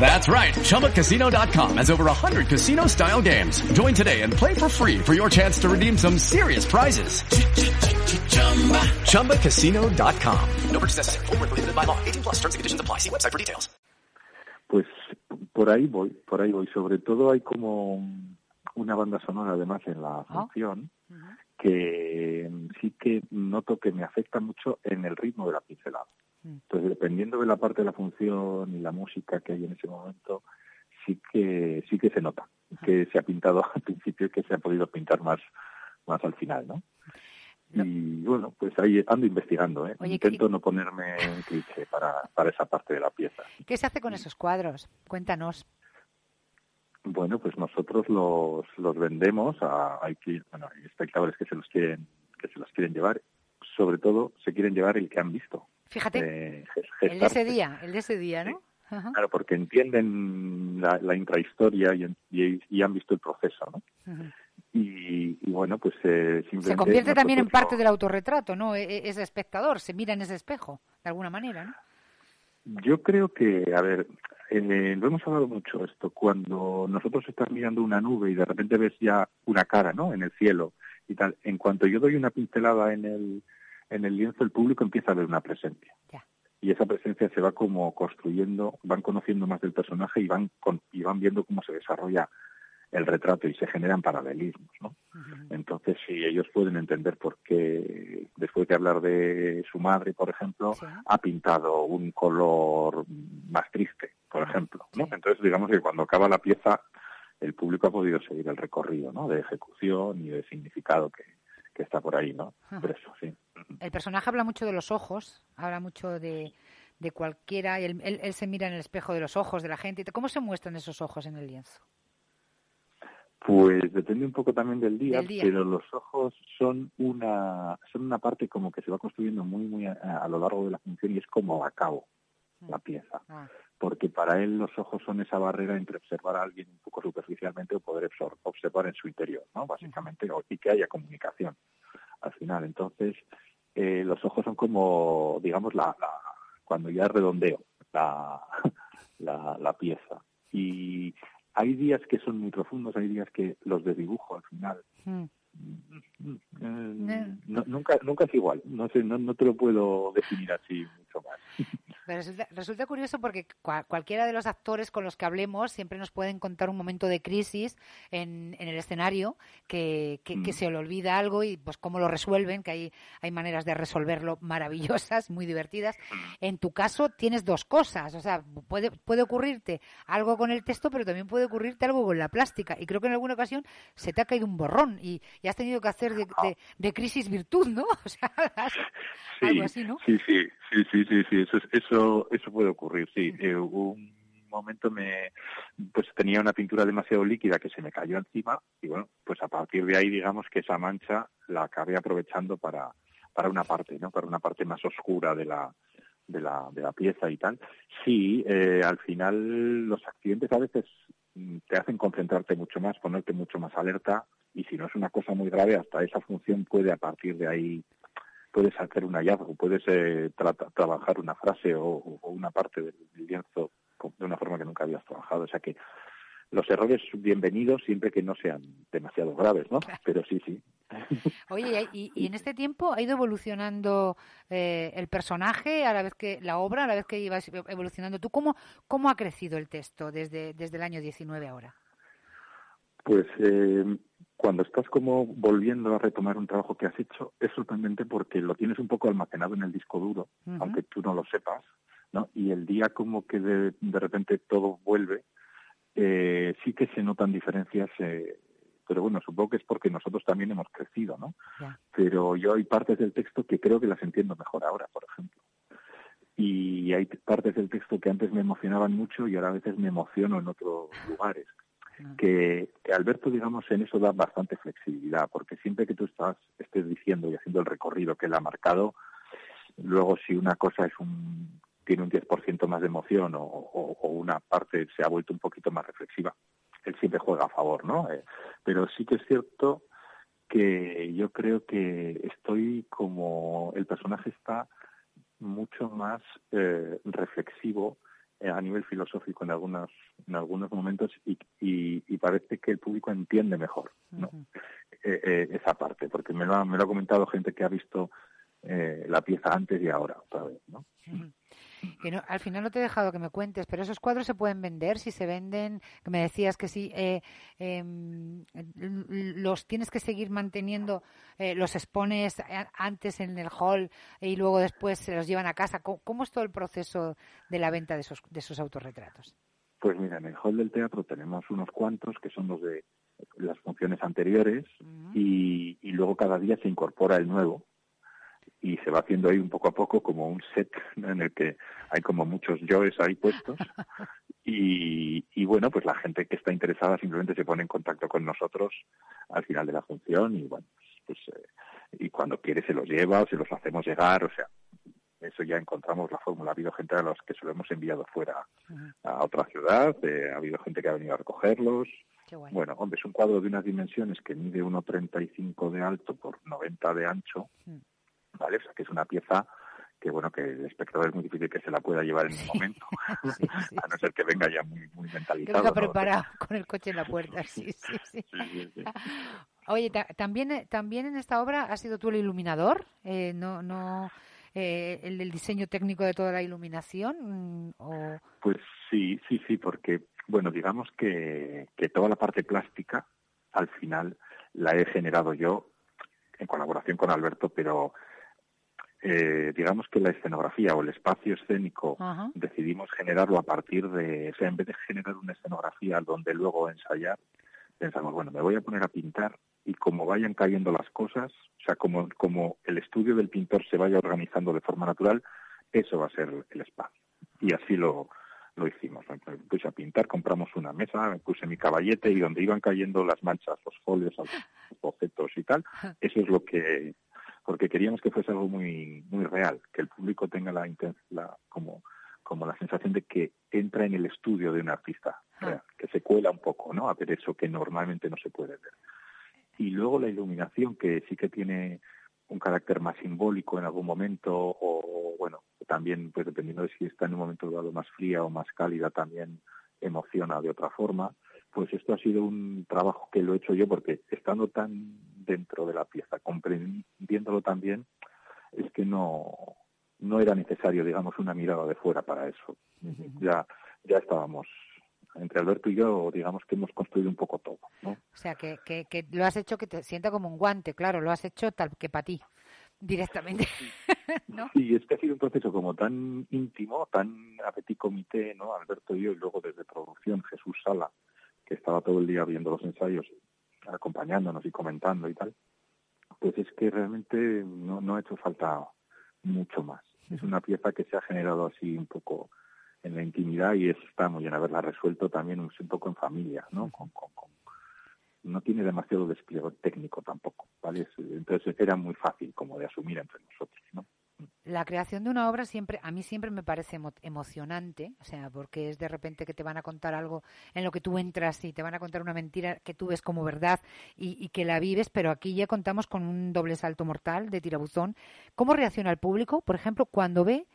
That's right. ChumbaCasino.com has over 100 casino style games. Join today and play for free for your chance to redeem some serious prizes. ChumbaCasino.com. No purchase necessary. Prohibited by law. 18 plus terms and conditions apply. See website for details. Pues por ahí voy, por ahí voy. Sobre todo hay como una banda sonora además en la función oh. uh -huh. que sí que noto que me afecta mucho en el ritmo de la pincelada. Entonces, dependiendo de la parte de la función y la música que hay en ese momento, sí que sí que se nota que se ha pintado [laughs] al principio y que se ha podido pintar más más al final, ¿no? No. Y bueno, pues ahí ando investigando, ¿eh? Oye, Intento ¿qué... no ponerme en cliché para, para esa parte de la pieza. ¿Qué se hace con esos cuadros? Cuéntanos. Bueno, pues nosotros los, los vendemos a hay, bueno, hay espectadores que se los quieren que se los quieren llevar. Sobre todo se quieren llevar el que han visto. Fíjate, eh, el de ese día, el de ese día, ¿no? Sí. Claro, porque entienden la, la intrahistoria y, y, y, han visto el proceso, ¿no? Y, y, bueno, pues eh, simplemente... Se convierte también en parte del autorretrato, ¿no? E ese espectador se mira en ese espejo, de alguna manera, ¿no? Yo creo que, a ver, eh, lo hemos hablado mucho esto, cuando nosotros estás mirando una nube y de repente ves ya una cara, ¿no? En el cielo y tal, en cuanto yo doy una pincelada en el en el lienzo el público empieza a ver una presencia. Ya. Y esa presencia se va como construyendo, van conociendo más del personaje y van, con, y van viendo cómo se desarrolla el retrato y se generan paralelismos, ¿no? Uh -huh. Entonces, sí, ellos pueden entender por qué, después de hablar de su madre, por ejemplo, sí. ha pintado un color más triste, por ejemplo, ¿no? Sí. Entonces, digamos que cuando acaba la pieza, el público ha podido seguir el recorrido, ¿no? De ejecución y de significado que, que está por ahí, ¿no? Ajá. Por eso, sí. El personaje habla mucho de los ojos, habla mucho de, de cualquiera, y él, él, él, se mira en el espejo de los ojos de la gente. ¿Cómo se muestran esos ojos en el lienzo? Pues depende un poco también del día, del día. pero los ojos son una son una parte como que se va construyendo muy muy a, a lo largo de la función y es como a cabo. La pieza. Ah. Porque para él los ojos son esa barrera entre observar a alguien un poco superficialmente o poder observar en su interior, ¿no? Básicamente, mm. y que haya comunicación al final. Entonces, eh, los ojos son como, digamos, la, la cuando ya redondeo la, [laughs] la, la pieza. Y hay días que son muy profundos, hay días que los desdibujo al final. Mm. Eh, no, nunca, nunca es igual, no sé, no, no te lo puedo definir así mucho más. [laughs] Resulta, resulta curioso porque cual, cualquiera de los actores con los que hablemos siempre nos pueden contar un momento de crisis en, en el escenario que, que, mm. que, se le olvida algo y pues cómo lo resuelven, que hay, hay maneras de resolverlo maravillosas, muy divertidas. En tu caso tienes dos cosas, o sea, puede, puede ocurrirte algo con el texto, pero también puede ocurrirte algo con la plástica. Y creo que en alguna ocasión se te ha caído un borrón y, y has tenido que hacer de, de, de crisis virtud, ¿no? [laughs] O sea, sí, algo así, ¿no? Sí, sí, sí, sí, sí, sí. Eso, eso, eso puede ocurrir, sí. Eh, un momento me, pues tenía una pintura demasiado líquida que se me cayó encima y bueno, pues a partir de ahí digamos que esa mancha la acabé aprovechando para, para una parte, ¿no? Para una parte más oscura de la, de la, de la pieza y tal. Sí, eh, al final los accidentes a veces mm, te hacen concentrarte mucho más, ponerte mucho más alerta y si no es una cosa muy grave, hasta esa función puede a partir de ahí puedes hacer un hallazgo, puedes eh, tra trabajar una frase o, o, una parte del lienzo de una forma que nunca habías trabajado. O sea que los errores bienvenidos siempre que no sean demasiado graves, ¿no? Claro. Pero sí, sí. Oye, y, y, en este [laughs] tiempo ha ido evolucionando eh, el personaje a la vez que la obra, a la vez que ibas evolucionando tú. ¿Cómo, cómo ha crecido el texto desde, desde el año 19 ahora? Pues eh, cuando estás como volviendo a retomar un trabajo que has hecho, es sorprendente porque lo tienes un poco almacenado en el disco duro, uh -huh. aunque tú no lo sepas, ¿no? Y el día como que de, de repente todo vuelve, eh, sí que se notan diferencias, eh, pero bueno, supongo que es porque nosotros también hemos crecido, ¿no? Pero yo hay partes del texto que creo que las entiendo mejor ahora, por ejemplo. Y hay partes del texto que antes me emocionaban mucho y ahora a veces me emociono en otros lugares. Que, Alberto, digamos, en eso da bastante flexibilidad, porque siempre que tú estás, estés diciendo y haciendo el recorrido que él ha marcado, luego si una cosa es un tiene un 10% más de emoción o, una parte se ha vuelto un poquito más reflexiva, él siempre juega a favor, ¿no? Eh, pero sí que es cierto que yo creo que estoy como el personaje está mucho más eh, reflexivo a nivel filosófico en algunos en algunos momentos y, y, y, parece que el público entiende mejor ¿no? Uh -huh. eh, esa parte porque me lo, ha, me lo ha comentado gente que ha visto la pieza antes y ahora otra vez ¿no? Uh -huh. Que no, al final no te he dejado que me cuentes, pero esos cuadros se pueden vender, si se venden, que me decías que sí, eh, eh, los tienes que seguir manteniendo, eh, los expones antes en el hall y luego después se los llevan a casa. ¿Cómo, cómo es todo el proceso de la venta de esos, de esos autorretratos? Pues mira, en el hall del teatro tenemos unos cuantos que son los de las funciones anteriores uh -huh. y, y luego cada día se incorpora el nuevo y se va haciendo ahí un poco a poco como un set en el que hay como muchos yoes ahí puestos. [laughs] Y, y, bueno pues la gente que está interesada simplemente se pone en contacto con nosotros al final de la función y bueno pues eh, y cuando quiere se los lleva o se los hacemos llegar o sea eso ya encontramos la fórmula. Ha habido gente a los que se lo hemos enviado fuera a otra ciudad eh, ha habido gente que ha venido a recogerlos. Bueno. bueno, hombre, es un cuadro de unas dimensiones que mide 1,35 de alto por 90 de ancho, -huh ¿vale? O sea, que es una pieza que, bueno, que el espectador es muy difícil que se la pueda llevar en un momento, [laughs] [laughs] sí, sí, a no ser que venga ya muy, muy mentalizado. Que venga preparado ¿no? [laughs] con el coche en la puerta, sí, sí, sí. sí Oye, también, también en esta obra has sido tú el iluminador, eh, no, no, eh, el del diseño técnico de toda la iluminación, o... Pues sí, sí, sí, porque, bueno, digamos que, que toda la parte plástica, al final, la he generado yo en colaboración con Alberto, pero eh, digamos que la escenografía o el espacio escénico uh -huh. decidimos generarlo a partir de, o sea, en vez de generar una escenografía donde luego ensayar, pensamos, bueno, me voy a poner a pintar y como vayan cayendo las cosas, o sea, como, como el estudio del pintor se vaya organizando de forma natural, eso va a ser el espacio. Y así lo, lo hicimos. Me puse a pintar, compramos una mesa, me puse mi caballete y donde iban cayendo las manchas, los folios, los bocetos y tal, [laughs] eso es lo que porque queríamos que fuese algo muy muy real, que el público tenga la, la como como la sensación de que entra en el estudio de un artista, real, que se cuela un poco, ¿no? A ver eso que normalmente no se puede ver. Y luego la iluminación, que sí que tiene un carácter más simbólico en algún momento, o, bueno, también, pues dependiendo de si está en un momento dado más fría o más cálida, también emociona de otra forma. Pues esto ha sido un trabajo que lo he hecho yo porque estando tan dentro de la pieza, comprendiéndolo también, es que no, no era necesario, digamos, una mirada de fuera para eso. Uh -huh. Ya, ya estábamos entre Alberto y yo, digamos que hemos construido un poco todo. ¿no? O sea, que, que, que lo has hecho que te sienta como un guante, claro, lo has hecho tal que para ti, directamente. [laughs] ¿no? Sí, es que ha sido un proceso como tan íntimo, tan a petit comité, ¿no? Alberto y yo, y luego desde producción, Jesús Sala, que estaba todo el día viendo los ensayos, acompañándonos y comentando y tal, pues es que realmente no, no ha hecho falta mucho más. Es una pieza que se ha generado así un poco en la intimidad y eso está muy bien haberla resuelto también un, un poco en familia, ¿no? Con, con, con, no tiene demasiado despliegue técnico tampoco, ¿vale? Entonces era muy fácil como de asumir entre nosotros, ¿no? La creación de una obra siempre, a mí siempre me parece emo emocionante, o sea, porque es de repente que te van a contar algo en lo que tú entras y te van a contar una mentira que tú ves como verdad y, y que la vives, pero aquí ya contamos con un doble salto mortal de tirabuzón. ¿Cómo reacciona el público, por ejemplo, cuando ve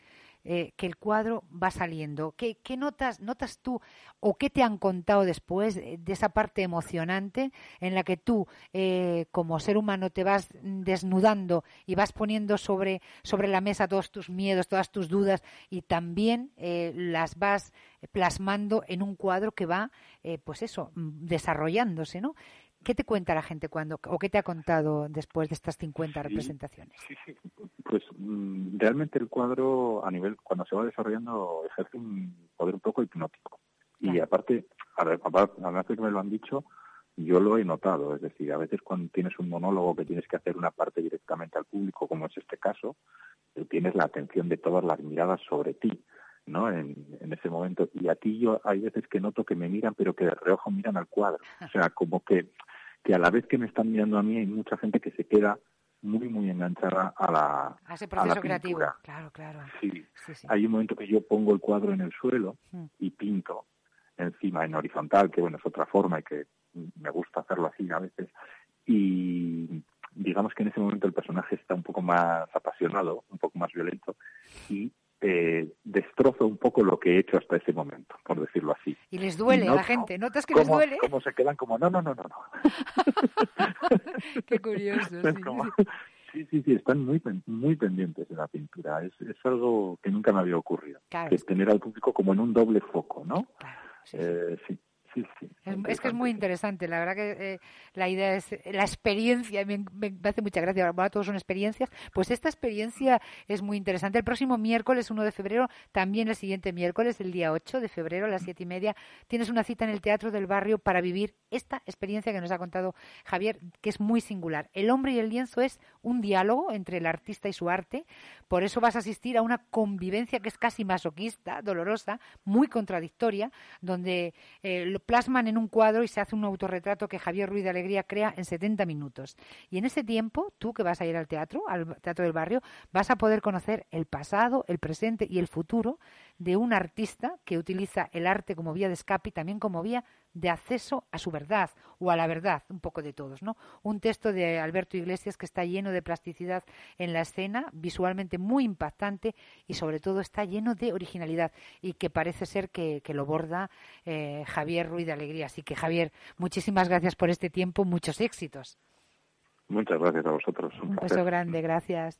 eh, que el cuadro va saliendo. ¿Qué, ¿Qué, notas, notas tú o qué te han contado después de esa parte emocionante en la que tú, eh, como ser humano, te vas desnudando y vas poniendo sobre, sobre la mesa todos tus miedos, todas tus dudas y también eh, las vas plasmando en un cuadro que va, pues eso, desarrollándose, ¿no? ¿Qué te cuenta la gente cuando, o qué te ha contado después de estas 50 Sí, representaciones? Sí, sí. Pues mm, realmente el cuadro, a nivel, cuando se va desarrollando, ejerce un poder un poco hipnótico. Y aparte, a ver, aparte, además de que me lo han dicho, yo lo he notado. Es decir, a veces cuando tienes un monólogo que tienes que hacer una parte directamente al público, como es este caso, tú tienes la atención de todas las miradas sobre ti. ¿No? En, en ese momento. Y a ti yo hay veces que noto que me miran, pero que de reojo miran al cuadro. O sea, como que, que a la vez que me están mirando a mí, hay mucha gente que se queda muy, muy enganchada a la, A ese a proceso la creativo. Claro, claro. Sí. Sí, sí. Hay un momento que yo pongo el cuadro en el suelo Mm. y pinto encima en horizontal, que bueno, es otra forma y que me gusta hacerlo así a veces. Y digamos que en ese momento el personaje está un poco más apasionado, un poco más violento y eh, destrozo un poco lo que he hecho hasta ese momento, por decirlo así. Y les duele a la gente. ¿Notas que les duele? cómo se quedan como, no, no, no, no, no. [laughs] Qué curioso. Sí, como- sí. Sí, sí, están muy muy pendientes de la pintura. Es, es algo que nunca me había ocurrido. Claro. Que es tener al público como en un doble foco, ¿no? Eh, sí, sí, sí. Es, es que es muy interesante, la verdad que eh, la idea es la experiencia, me, hace mucha gracia, ahora todos son experiencias, pues esta experiencia es muy interesante. El próximo miércoles 1 de febrero, también el siguiente miércoles, el día 8 de febrero a las siete y media, tienes una cita en el Teatro del Barrio para vivir esta experiencia que nos ha contado Javier, que es muy singular. El hombre y el lienzo es un diálogo entre el artista y su arte, por eso vas a asistir a una convivencia que es casi masoquista, dolorosa, muy contradictoria, donde eh, lo plasman en un cuadro y se hace un autorretrato que Javier Ruiz de Alegría crea en 70 minutos. Y en ese tiempo, tú que vas a ir al teatro, al Teatro del Barrio, vas a poder conocer el pasado, el presente y el futuro de un artista que utiliza el arte como vía de escape y también como vía de acceso a su verdad o a la verdad, un poco de todos, ¿no? Un texto de Alberto Iglesias que está lleno de plasticidad en la escena, visualmente muy impactante y sobre todo está lleno de originalidad y que parece ser que, que lo borda eh, Javier Ruiz de Alegría. Así que Javier, muchísimas gracias por este tiempo, muchos éxitos. Muchas gracias a vosotros. Un Un beso grande, gracias.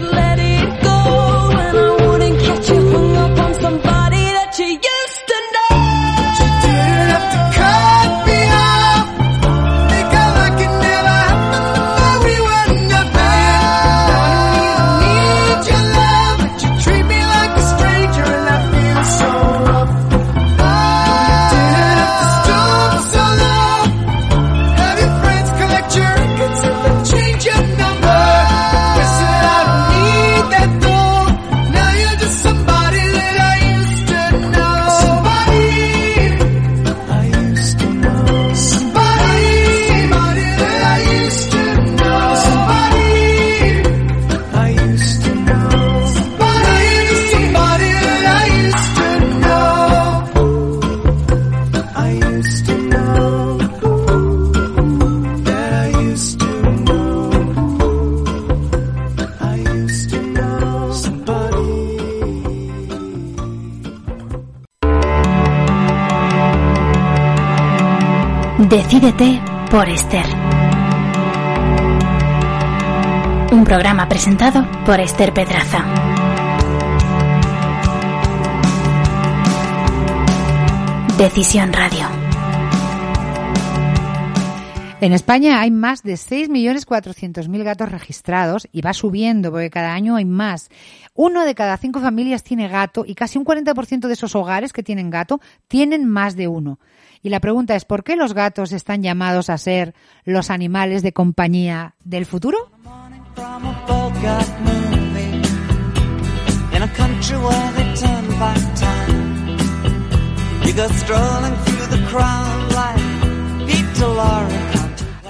let por Esther. Un programa presentado por Esther Pedraza. Decisión Radio. En España hay más de 6.400.000 gatos registrados y va subiendo porque cada año hay más. Uno de cada cinco familias tiene gato y casi un 40% de esos hogares que tienen gato tienen más de uno. Y la pregunta es, ¿por qué los gatos están llamados a ser los animales de compañía del futuro?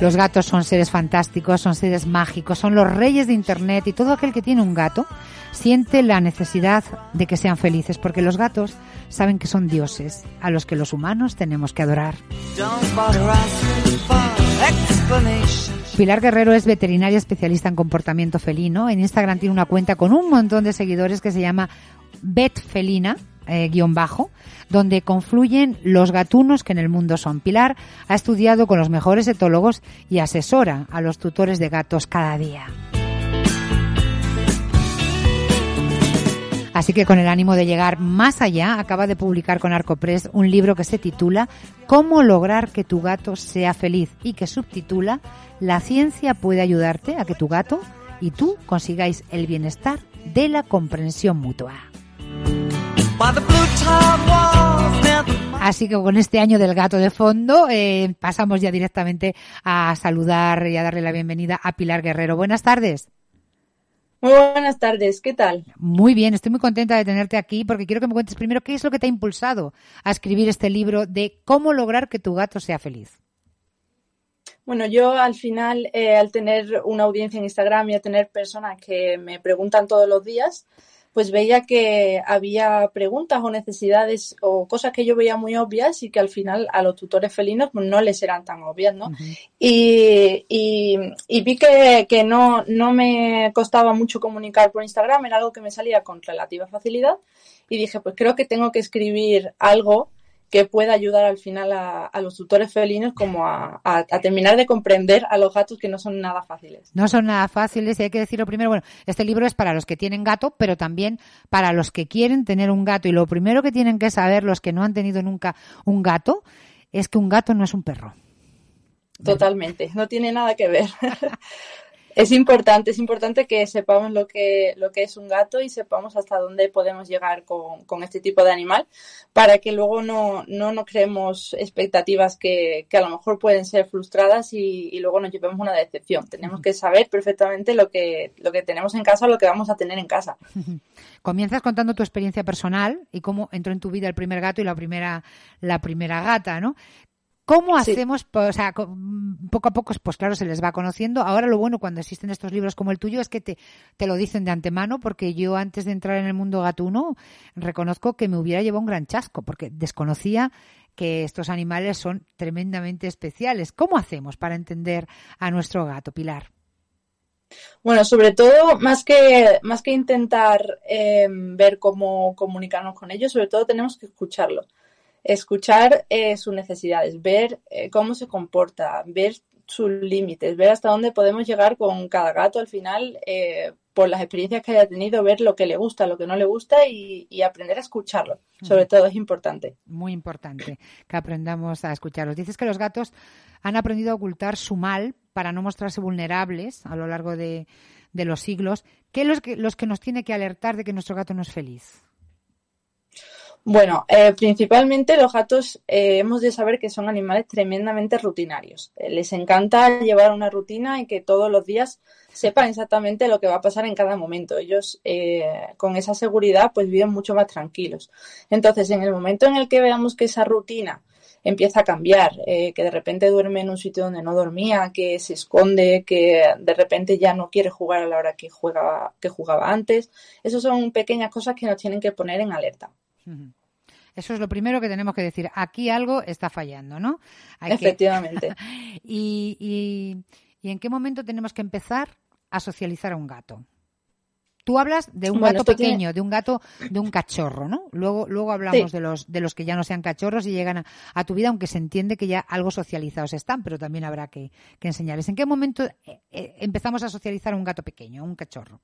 Los gatos son seres fantásticos, son seres mágicos, son los reyes de Internet y todo aquel que tiene un gato siente la necesidad de que sean felices porque los gatos saben que son dioses a los que los humanos tenemos que adorar. Pilar Guerrero es veterinaria especialista en comportamiento felino. En Instagram tiene una cuenta con un montón de seguidores que se llama Betfelina. Eh, guion bajo, donde confluyen los gatunos que en el mundo son. Pilar ha estudiado con los mejores etólogos y asesora a los tutores de gatos cada día. Así que con el ánimo de llegar más allá, acaba de publicar con Arcopress un libro que se titula Cómo lograr que tu gato sea feliz y que subtitula La ciencia puede ayudarte a que tu gato y tú consigáis el bienestar de la comprensión mutua. Así que con este año del gato de fondo eh, pasamos ya directamente a saludar y a darle la bienvenida a Pilar Guerrero. Buenas tardes. Muy buenas tardes, ¿qué tal? Muy bien, estoy muy contenta de tenerte aquí porque quiero que me cuentes primero qué es lo que te ha impulsado a escribir este libro de cómo lograr que tu gato sea feliz. Bueno, yo al final, eh, al tener una audiencia en Instagram y a tener personas que me preguntan todos los días, pues veía que había preguntas o necesidades o cosas que yo veía muy obvias y que al final a los tutores felinos pues, no les eran tan obvias, ¿no? Y, y, y vi que, que no, no me costaba mucho comunicar por Instagram, era algo que me salía con relativa facilidad y dije, pues creo que tengo que escribir algo que pueda ayudar al final a, a los tutores felinos como a, a- a terminar de comprender a los gatos que no son nada fáciles. No son nada fáciles y hay que decirlo primero, bueno, este libro es para los que tienen gato, pero también para los que quieren tener un gato. Y lo primero que tienen que saber los que no han tenido nunca un gato es que un gato no es un perro. Totalmente, no tiene nada que ver. [laughs] Es importante, es importante que sepamos lo que, lo que es un gato y sepamos hasta dónde podemos llegar con, con este tipo de animal para que luego no, no nos creemos expectativas que, que a lo mejor pueden ser frustradas y, y luego nos llevemos una decepción. Tenemos que saber perfectamente lo que, lo que tenemos en casa, lo que vamos a tener en casa. [laughs] Comienzas contando tu experiencia personal y cómo entró en tu vida el primer gato y la primera, la primera gata, ¿no? ¿Cómo Sí. hacemos? Pues, O sea, co- poco a poco, pues claro, se les va conociendo. Ahora lo bueno cuando existen estos libros como el tuyo es que te, te lo dicen de antemano, porque yo antes de entrar en el mundo gatuno reconozco que me hubiera llevado un gran chasco, porque desconocía que estos animales son tremendamente especiales. ¿Cómo hacemos para entender a nuestro gato, Pilar? Bueno, sobre todo, más que, más que intentar eh, ver cómo comunicarnos con ellos, sobre todo tenemos que escucharlo. Escuchar eh, sus necesidades, ver eh, cómo se comporta, ver sus límites, ver hasta dónde podemos llegar con cada gato al final, eh, por las experiencias que haya tenido, ver lo que le gusta, lo que no le gusta y, y aprender a escucharlo. Sobre todo es importante. Muy importante que aprendamos a escucharlos. Dices que los gatos han aprendido a ocultar su mal para no mostrarse vulnerables a lo largo de, de los siglos. ¿Qué es los que, los que nos tiene que alertar de que nuestro gato no es feliz? Bueno, eh, principalmente los gatos eh, hemos de saber que son animales tremendamente rutinarios. Eh, les encanta llevar una rutina y que todos los días sepan exactamente lo que va a pasar en cada momento. Ellos eh, con esa seguridad pues viven mucho más tranquilos. Entonces, en el momento en el que veamos que esa rutina empieza a cambiar, que de repente duerme en un sitio donde no dormía, que se esconde, que de repente ya no quiere jugar a la hora que juega, que jugaba antes, esas son pequeñas cosas que nos tienen que poner en alerta. Eso es lo primero que tenemos que decir. Aquí algo está fallando, ¿no? Hay que- Efectivamente. [laughs] y, y- ¿Y en qué momento tenemos que empezar a socializar a un gato? tú hablas de un Bueno, gato tiene- pequeño, de un gato, de un cachorro, ¿no? Luego, luego hablamos Sí. de los, de los que ya no sean cachorros y llegan a, a tu vida, aunque se entiende que ya algo socializados están, pero también habrá que, que enseñarles. ¿En qué momento eh, eh, empezamos a socializar a un gato pequeño, a un cachorro?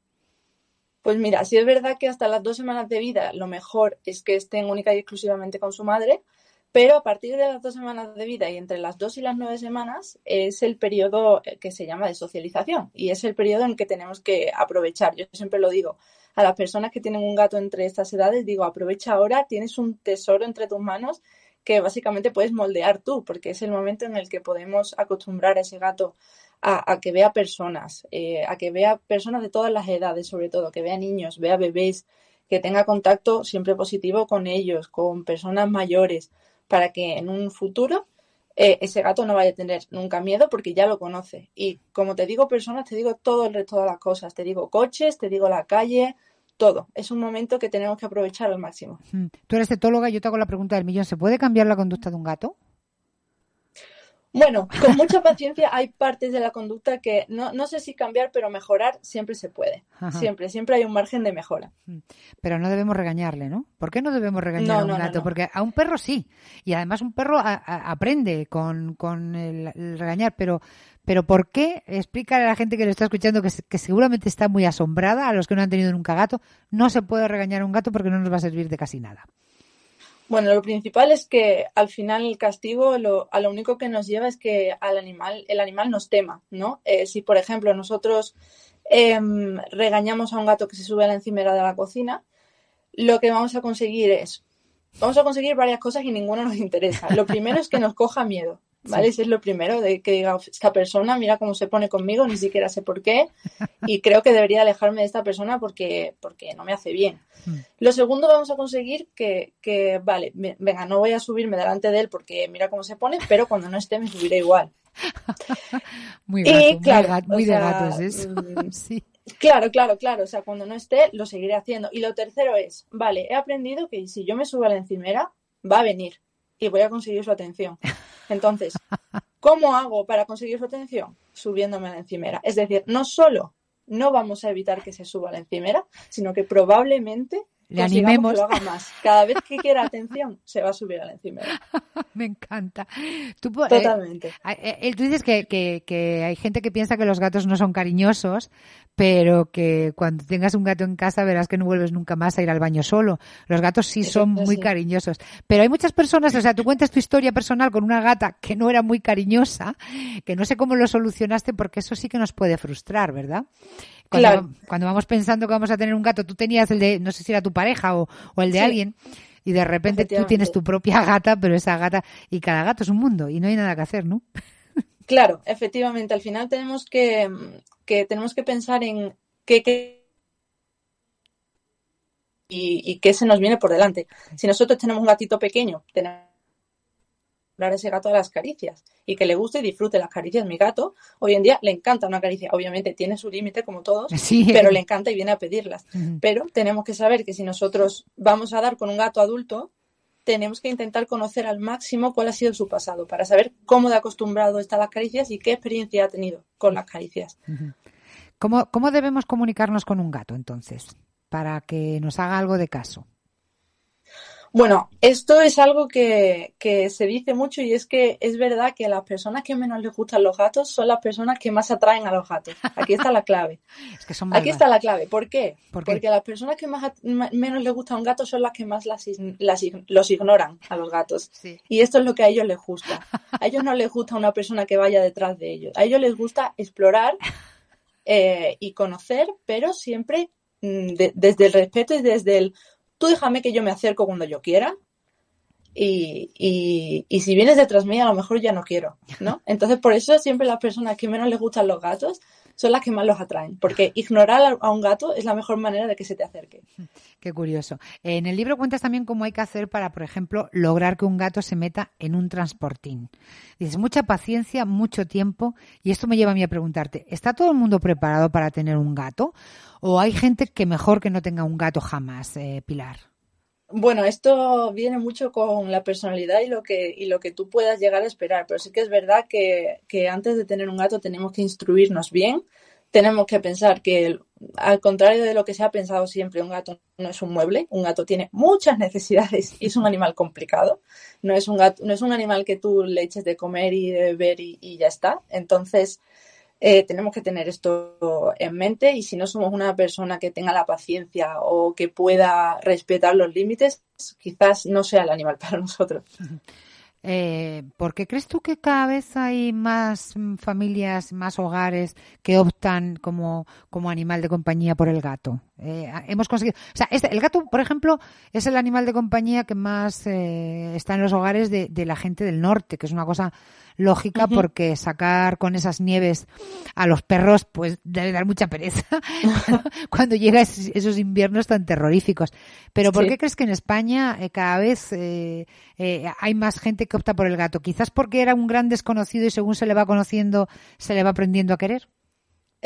Pues mira, sí es verdad que hasta las dos semanas de vida lo mejor es que estén única y exclusivamente con su madre, pero a partir de las dos semanas de vida y entre las dos y las nueve semanas es el periodo eh, que se llama de socialización y es el periodo en que tenemos que aprovechar. Yo siempre lo digo a las personas que tienen un gato entre estas edades, digo, aprovecha ahora, tienes un tesoro entre tus manos que básicamente puedes moldear tú, porque es el momento en el que podemos acostumbrar a ese gato a, que vea personas, eh, a que vea personas de todas las edades, sobre todo, que vea niños, vea bebés, que tenga contacto siempre positivo con ellos, con personas mayores, para que en un futuro eh, ese gato no vaya a tener nunca miedo porque ya lo conoce. Y como te digo personas, te digo todo el resto de las cosas, te digo coches, te digo la calle, todo. Es un momento que tenemos que aprovechar al máximo. Tú eres etóloga yo te hago la pregunta del millón. ¿Se puede cambiar la conducta de un gato? Bueno, con mucha paciencia hay partes de la conducta que no, no sé si cambiar, pero mejorar siempre se puede. Ajá. Siempre, siempre hay un margen de mejora. Pero no debemos regañarle, ¿no? ¿Por qué no debemos regañar No, a un no, gato? Porque a un perro sí. Y además un perro a- a- aprende con, con el, el regañar. Pero, pero ¿por qué? Explícale a la gente que lo está escuchando que, que seguramente está muy asombrada, a los que no han tenido nunca gato. No se puede regañar a un gato porque no nos va a servir de casi nada. Bueno, lo principal es que al final el castigo lo, a lo único que nos lleva es que al animal, el animal nos tema, ¿no? Eh, si, por ejemplo, nosotros em, regañamos a un gato que se sube a la encimera de la cocina, lo que vamos a conseguir es, vamos a conseguir varias cosas y ninguna nos interesa. Lo primero es que nos coja miedo, ¿vale? Sí. Ese es lo primero, de que diga, esta persona, mira cómo se pone conmigo, ni siquiera sé por qué, [laughs] y creo que debería alejarme de esta persona porque, porque no me hace bien. Lo segundo, vamos a conseguir que, que, vale, venga, no voy a subirme delante de él porque mira cómo se pone, pero cuando no esté me subiré igual. [laughs] Muy Y, gato, muy, claro, muy de gatos eso. mm, [laughs] sí. Claro, claro, claro. O sea, cuando no esté, lo seguiré haciendo. Y lo tercero es, vale, he aprendido que si yo me subo a la encimera, va a venir y voy a conseguir su atención. Entonces, ¿cómo hago para conseguir su atención? Subiéndome a la encimera. Es decir, no solo no vamos a evitar que se suba a la encimera, sino que probablemente Le consigamos animemos. que lo haga más. Cada vez que quiera atención, se va a subir a la encimera. [laughs] Me encanta. Tú, eh, Totalmente. eh, eh, tú dices que, que- que hay gente que piensa que los gatos no son cariñosos, pero que cuando tengas un gato en casa verás que no vuelves nunca más a ir al baño solo. Los gatos sí son Exacto, muy sí. cariñosos. Pero hay muchas personas, o sea, tú cuentas tu historia personal con una gata que no era muy cariñosa, que no sé cómo lo solucionaste porque eso sí que nos puede frustrar, ¿verdad? Cuando, Claro. cuando vamos pensando que vamos a tener un gato, tú tenías el de, no sé si era tu pareja o, o el de Sí. alguien, y de repente tú tienes tu propia gata, pero esa gata, y cada gato es un mundo, y no hay nada que hacer, ¿no? Claro, efectivamente, al final tenemos que, que tenemos que pensar en qué, qué- y, y qué se nos viene por delante. Si nosotros tenemos un gatito pequeño, tenemos dar a ese gato a las caricias y que le guste y disfrute las caricias. Mi gato hoy en día le encanta una caricia. Obviamente tiene su límite como todos, [laughs] Sí. pero le encanta y viene a pedirlas. Pero tenemos que saber que si nosotros vamos a dar con un gato adulto, tenemos que intentar conocer al máximo cuál ha sido su pasado para saber cómo de acostumbrado está a las caricias y qué experiencia ha tenido con las caricias. ¿Cómo, ¿Cómo debemos comunicarnos con un gato, entonces? Para que nos haga algo de caso. Bueno, esto es algo que, que se dice mucho y es que es verdad que las personas que menos les gustan los gatos son las personas que más atraen a los gatos. Aquí está la clave. [laughs] Es que son Aquí está la clave. ¿Por qué? ¿Por qué? Porque las personas que más menos les gusta un gato son las que más las, los ignoran a los gatos. Y esto es lo que a ellos les gusta. A ellos no les gusta una persona que vaya detrás de ellos. A ellos les gusta explorar eh, y conocer, pero siempre mm, de- desde el respeto y desde el tú déjame que yo me acerco cuando yo quiera. Y, y, y si vienes detrás mía, a lo mejor ya no quiero, ¿no? [laughs] Entonces, por eso siempre las personas que menos les gustan los gatos son las que más los atraen, porque ignorar a- un gato es la mejor manera de que se te acerque. [laughs] Qué curioso. En el libro cuentas también cómo hay que hacer para, por ejemplo, lograr que un gato se meta en un transportín. Dices, mucha paciencia, mucho tiempo, y esto me lleva a mí a preguntarte, ¿está todo el mundo preparado para tener un gato? ¿O hay gente que mejor que no tenga un gato jamás, eh, Pilar? Bueno, esto viene mucho con la personalidad y lo que, y lo que tú puedas llegar a esperar, pero sí que es verdad que, que antes de tener un gato tenemos que instruirnos bien, tenemos que pensar que, al contrario de lo que se ha pensado siempre, un gato no es un mueble, un gato tiene muchas [laughs] necesidades y es un animal complicado. No es un, gato, no es un animal que tú le eches de comer y de beber y, ya está. Entonces, eh, tenemos que tener esto en mente y si no somos una persona que tenga la paciencia o que pueda respetar los límites, quizás no sea el animal [laughs] para nosotros. [laughs] Eh, ¿Por qué crees tú que cada vez hay más mm, familias, más hogares que optan como, como animal de compañía por el gato? Eh, hemos conseguido, o sea, este, el gato, por ejemplo, es el animal de compañía que más eh, está en los hogares de, de, la gente del norte, que es una cosa lógica porque sacar con esas nieves a los perros pues debe dar mucha pereza [laughs] cuando llegan esos inviernos tan terroríficos. Pero ¿por qué crees que en España eh, cada vez eh, eh, hay más gente que opta por el gato? Quizás porque era un gran desconocido y según se le va conociendo se le va aprendiendo a querer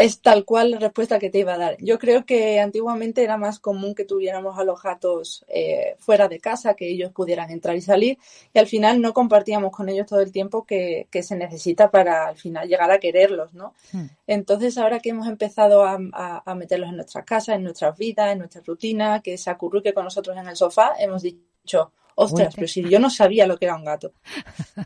es tal cual la respuesta que te iba a dar. Yo creo que antiguamente era más común que tuviéramos a los gatos eh, fuera de casa, que ellos pudieran entrar y salir, y al final no compartíamos con ellos todo el tiempo que, se necesita para al final llegar a quererlos, ¿no? Hmm. Entonces, ahora que hemos empezado a, meterlos en nuestras casas, en nuestras vidas, en nuestra rutina, que se acurruque con nosotros en el sofá, hemos dicho, ostras, pero si yo no sabía lo que era un gato.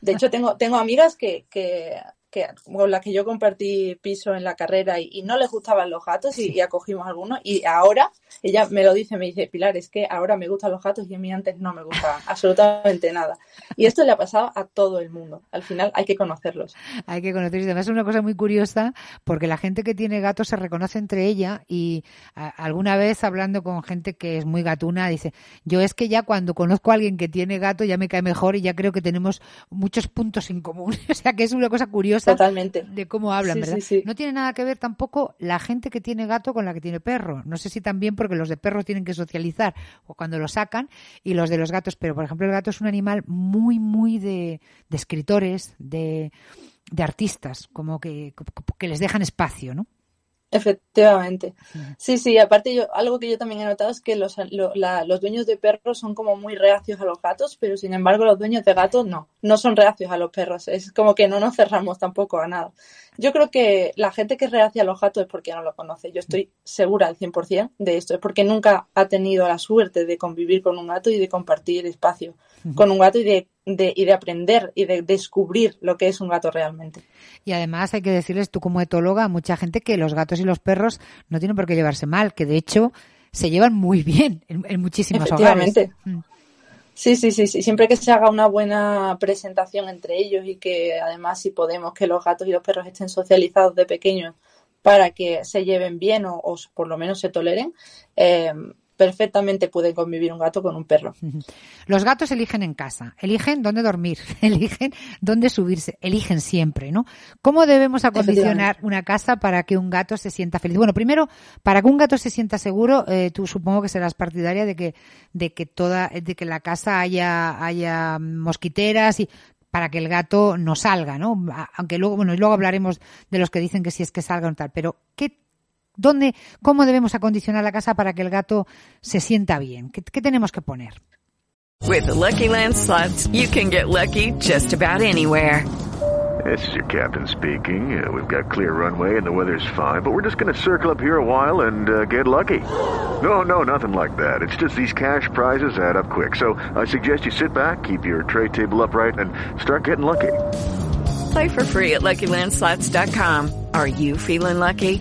De hecho, tengo, tengo amigas que, que que, con la que yo compartí piso en la carrera y, no les gustaban los gatos y, acogimos algunos y ahora ella me lo dice, me dice, Pilar, es que ahora me gustan los gatos y a mí antes no me gustaba [laughs] absolutamente nada. Y esto le ha pasado a todo el mundo. Al final hay que conocerlos. Hay que conocerlos. Además es una cosa muy curiosa porque la gente que tiene gatos se reconoce entre ella y alguna vez hablando con gente que es muy gatuna dice, yo es que ya cuando conozco a alguien que tiene gato ya me cae mejor y ya creo que tenemos muchos puntos en común. [laughs] o sea que es una cosa curiosa Totalmente. de cómo hablan, ¿verdad? No tiene nada que ver tampoco la gente que tiene gato con la que tiene perro. No sé si también porque los de perros tienen que socializar o cuando lo sacan y los de los gatos, pero por ejemplo el gato es un animal muy, muy de, de escritores, de, de artistas, como que, que les dejan espacio, ¿no? Efectivamente. Sí, sí, aparte yo, algo que yo también he notado es que los, los dueños de perros son como muy reacios a los gatos, pero sin embargo los dueños de gatos no, no son reacios a los perros. Es como que no nos cerramos tampoco a nada. Yo creo que la gente que reacia a los gatos es porque no lo conoce. Yo estoy segura al 100% de esto. Es porque nunca ha tenido la suerte de convivir con un gato y de compartir espacio con un gato y de, de, y de aprender y de descubrir lo que es un gato realmente. Y además hay que decirles tú como etóloga a mucha gente que los gatos y los perros no tienen por qué llevarse mal, que de hecho se llevan muy bien en, en muchísimos hogares. Mm. Sí, sí, sí, sí. Siempre que se haga una buena presentación entre ellos y que además si podemos que los gatos y los perros estén socializados de pequeños para que se lleven bien o, o por lo menos se toleren, eh, perfectamente puede convivir un gato con un perro. [laughs] Los gatos eligen en casa, eligen dónde dormir, [laughs] eligen dónde subirse, eligen siempre, ¿no? ¿Cómo debemos acondicionar una casa para que un gato se sienta feliz? Bueno, primero, para que un gato se sienta seguro, eh, tú supongo que serás partidaria de que, de que toda, de que la casa haya, haya mosquiteras y para que el gato no salga, ¿no? Aunque luego, bueno, y luego hablaremos de los que dicen que si es que salga o tal, pero ¿qué ¿Dónde, cómo debemos acondicionar la casa para que el gato se sienta bien? ¿Qué, qué tenemos que poner? With the Lucky Land slots, you can get lucky just about anywhere. This is your captain speaking. Uh, we've got clear runway and the weather's fine, but we're just going to circle up here a while and uh, get lucky. No, no, nothing like that. It's just these cash prizes add up quick. So I suggest you sit back, keep your tray table upright, and start getting lucky. Play for free at LuckyLandSlots.com. Are you feeling lucky?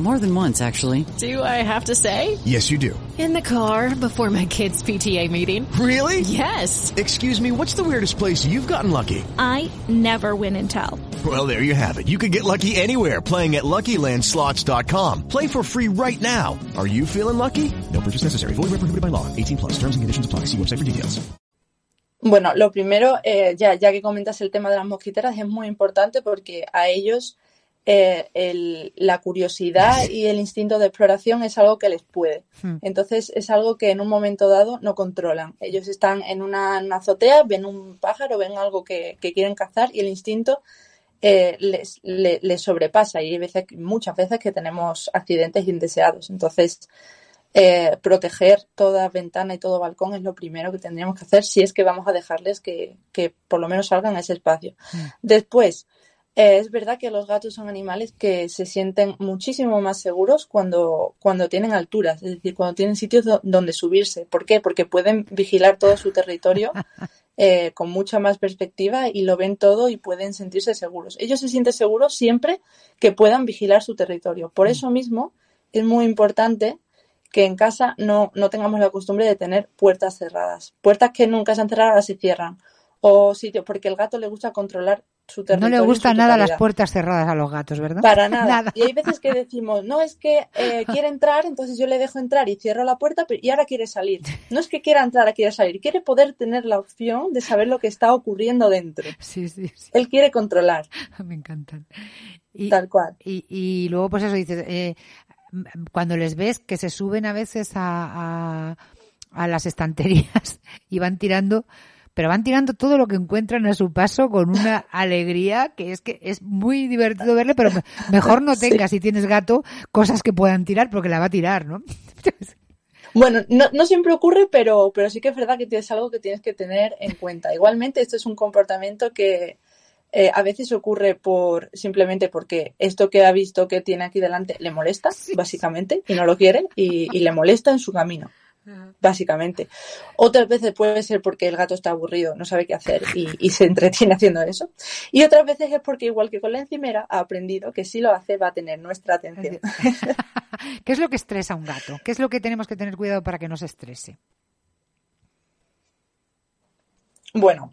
More than once, actually. Do I have to say? Yes, you do. In the car before my kids' PTA meeting. Really? Yes. Excuse me, what's the weirdest place you've gotten lucky? I never win and tell. Well, there you have it. You can get lucky anywhere playing at LuckyLandSlots.com. Play for free right now. Are you feeling lucky? No purchase necessary. Void where prohibited by law. 18 plus. Terms and conditions apply. See website for details. Bueno, lo primero, eh, ya, ya que comentas el tema de las mosquiteras, es muy importante porque a ellos eh, el, la curiosidad y el instinto de exploración es algo que les puede. Hmm. Entonces es algo que en un momento dado no controlan. Ellos están en una, azotea, ven un pájaro, ven algo que, quieren cazar y el instinto eh, les, le- les sobrepasa y hay veces, muchas veces que tenemos accidentes indeseados. Entonces, eh, proteger toda ventana y todo balcón es lo primero que tendríamos que hacer si es que vamos a dejarles que, que por lo menos salgan a ese espacio. Después, eh, es verdad que los gatos son animales que se sienten muchísimo más seguros cuando, cuando tienen alturas, es decir, cuando tienen sitios do- donde subirse. ¿Por qué? Porque pueden vigilar todo su territorio [laughs] eh, con mucha más perspectiva y lo ven todo y pueden sentirse seguros. Ellos se sienten seguros siempre que puedan vigilar su territorio. Por eso mismo es muy importante que en casa no, no tengamos la costumbre de tener puertas cerradas. Puertas que nunca se han cerrado ahora se cierran. O sitios, porque el gato le gusta controlar su No le gustan nada las puertas cerradas a los gatos, ¿verdad? Para [laughs] nada. Y hay veces que decimos, no, es que eh, [laughs] quiere entrar, entonces yo le dejo entrar y cierro la puerta pero, y ahora quiere salir. No es que quiera entrar, ahora quiere salir. Quiere poder tener la opción de saber lo que está ocurriendo dentro. Sí, sí, sí. Él quiere controlar. [laughs] Me encantan. Y, Tal cual. Y, y luego, pues eso dices, eh, cuando les ves que se suben a veces a, a, a las estanterías y van tirando, pero van tirando todo lo que encuentran a su paso con una [laughs] alegría que es que es muy divertido verle, pero me- mejor no [laughs] tengas, si tienes gato, cosas que puedan tirar porque la va a tirar, ¿no? [laughs] Bueno, no, no siempre ocurre, pero, pero sí que es verdad que es algo que tienes que tener en cuenta. Igualmente, esto es un comportamiento que eh, a veces ocurre por simplemente porque esto que ha visto que tiene aquí delante le molesta, básicamente, y no lo quiere, y, y le molesta en su camino, básicamente. Otras veces puede ser porque el gato está aburrido, no sabe qué hacer y, y se [laughs] entretiene haciendo eso. Y otras veces es porque, igual que con la encimera, ha aprendido que si lo hace va a tener nuestra atención. [laughs] ¿Qué es lo que estresa a un gato? ¿Qué es lo que tenemos que tener cuidado para que no se estrese? Bueno,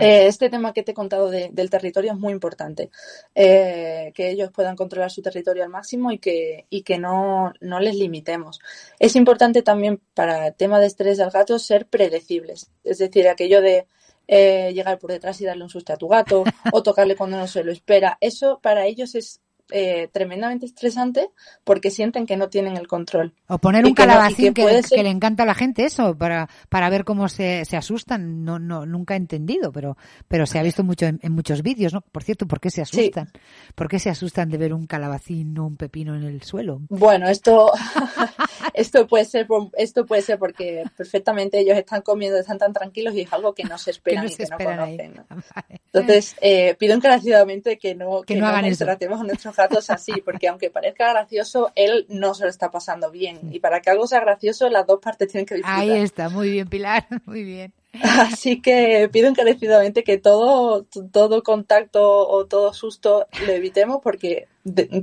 eh, este tema que te he contado de- del territorio es muy importante. Eh, que ellos puedan controlar su territorio al máximo y que, y que no, no les limitemos. Es importante también para el tema de estrés del gato ser predecibles. Es decir, aquello de eh, llegar por detrás y darle un susto a tu gato [laughs] o tocarle cuando no se lo espera. Eso para ellos es eh, tremendamente estresante porque sienten que no tienen el control. O poner Y un que no- y calabacín que, le- ser- que le encanta a la gente eso, para, para ver cómo se, se asustan. No, no, nunca he entendido, pero, pero se ha visto mucho en, en muchos vídeos, ¿no? Por cierto, ¿por qué se asustan? ¿Por qué se asustan de ver un calabacín o un pepino en el suelo? Bueno, esto, [laughs] esto puede ser, por- esto puede ser porque perfectamente ellos están comiendo, están tan tranquilos y es algo que no se Que esperan no y que no esperan conocen. ¿no? [laughs] Entonces, eh, pido encarecidamente que no, Que que no hagan tratemos a nuestros gatos así, porque aunque parezca gracioso, él no se lo está pasando bien. Y para que algo sea gracioso, las dos partes tienen que disfrutar. Ahí está, muy bien, Pilar, [laughs] muy bien. Así que pido encarecidamente que todo, todo contacto o todo susto lo evitemos porque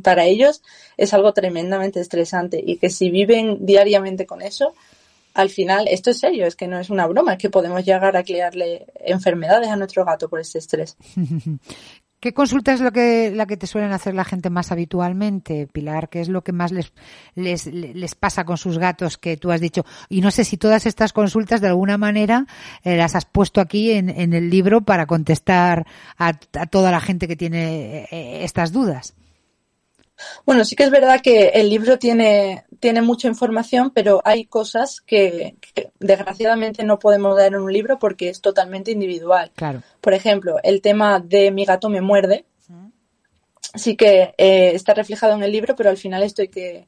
para ellos es algo tremendamente estresante y que si viven diariamente con eso, al final esto es serio, es que no es una broma, es que podemos llegar a crearle enfermedades a nuestro gato por este estrés. [laughs] ¿Qué consulta es lo que, la que te suelen hacer la gente más habitualmente, Pilar? ¿Qué es lo que más les, les, les pasa con sus gatos que tú has dicho? Y no sé si todas estas consultas de alguna manera eh, las has puesto aquí en, en el libro para contestar a, a toda la gente que tiene eh, estas dudas. Bueno, sí que es verdad que el libro tiene, tiene mucha información, pero hay cosas que, que desgraciadamente no podemos dar en un libro porque es totalmente individual. Claro. Por ejemplo, el tema de mi gato me muerde, sí que eh, está reflejado en el libro, pero al final esto hay que,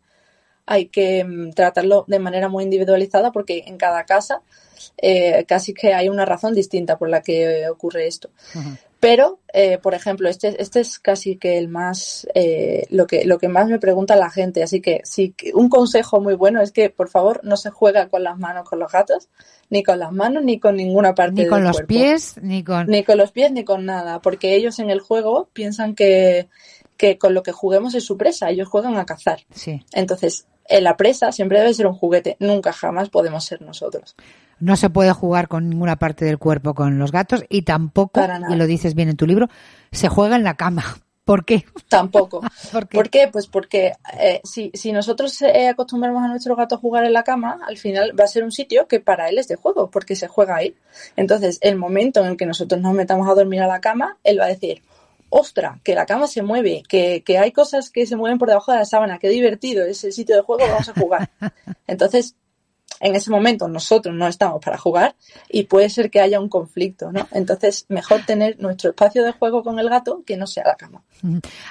hay que mm, tratarlo de manera muy individualizada porque en cada casa eh, casi que hay una razón distinta por la que ocurre esto. Pero, eh, por ejemplo, este, este es casi que el más, eh, lo que, lo que más me pregunta la gente. Así que sí, un consejo muy bueno es que, por favor, no se juega con las manos con los gatos, ni con las manos, ni con ninguna parte Ni con del los cuerpo. pies, ni con... Ni con los pies, ni con nada. Porque ellos en el juego piensan que, que con lo que juguemos es su presa. Ellos juegan a cazar. Sí. Entonces, en la presa siempre debe ser un juguete. Nunca jamás podemos ser nosotros. No se puede jugar con ninguna parte del cuerpo con los gatos y tampoco, y lo dices bien en tu libro, se juega en la cama. [laughs] ¿Por qué? Tampoco. [laughs] ¿Por qué? ¿Por qué? Pues porque eh, si, si nosotros eh, acostumbramos a nuestro gato a jugar en la cama, al final va a ser un sitio que para él es de juego, porque se juega ahí. Entonces, el momento en el que nosotros nos metamos a dormir a la cama, él va a decir, ostra, que la cama se mueve, que, que hay cosas que se mueven por debajo de la sábana, qué divertido, es el sitio de juego, vamos a jugar. [laughs] Entonces, en ese momento nosotros no estamos para jugar y puede ser que haya un conflicto, ¿no? Entonces, mejor tener nuestro espacio de juego con el gato que no sea la cama.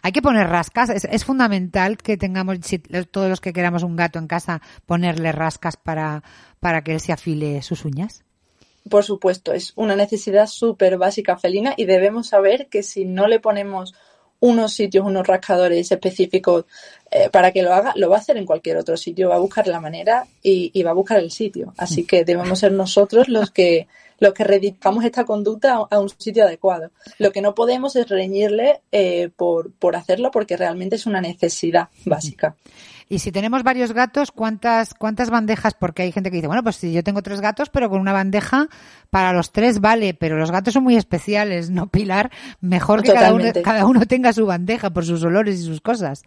Hay que poner rascas, es, es fundamental que tengamos, si, todos los que queramos un gato en casa, ponerle rascas para, para que él se afile sus uñas. Por supuesto, es una necesidad súper básica felina y debemos saber que si no le ponemos unos sitios, unos rascadores específicos eh, para que lo haga, lo va a hacer en cualquier otro sitio, va a buscar la manera y, y va a buscar el sitio. Así que debemos ser nosotros los que los que redicamos esta conducta a, a un sitio adecuado. Lo que no podemos es reñirle eh, por, por hacerlo porque realmente es una necesidad básica. Y si tenemos varios gatos, ¿cuántas, cuántas bandejas? Porque hay gente que dice, bueno, pues si yo tengo tres gatos, pero con una bandeja para los tres vale, pero los gatos son muy especiales, ¿no, Pilar? Mejor que cada uno, cada uno tenga su bandeja por sus olores y sus cosas.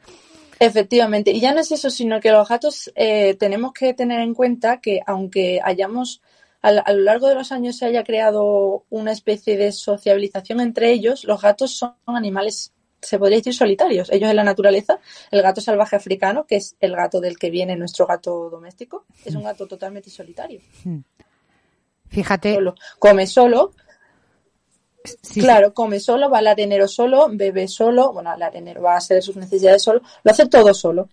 Efectivamente, y ya no es eso, sino que los gatos eh, tenemos que tener en cuenta que aunque hayamos a, a, lo largo de los años se haya creado una especie de sociabilización entre ellos, los gatos son animales, se podría decir, solitarios. Ellos en la naturaleza, el gato salvaje africano, que es el gato del que viene nuestro gato doméstico, es un gato totalmente solitario. Fíjate. Solo. Come solo. Sí, claro, come solo, va al arenero solo, bebe solo, bueno, al arenero va a hacer sus necesidades solo, lo hace todo solo.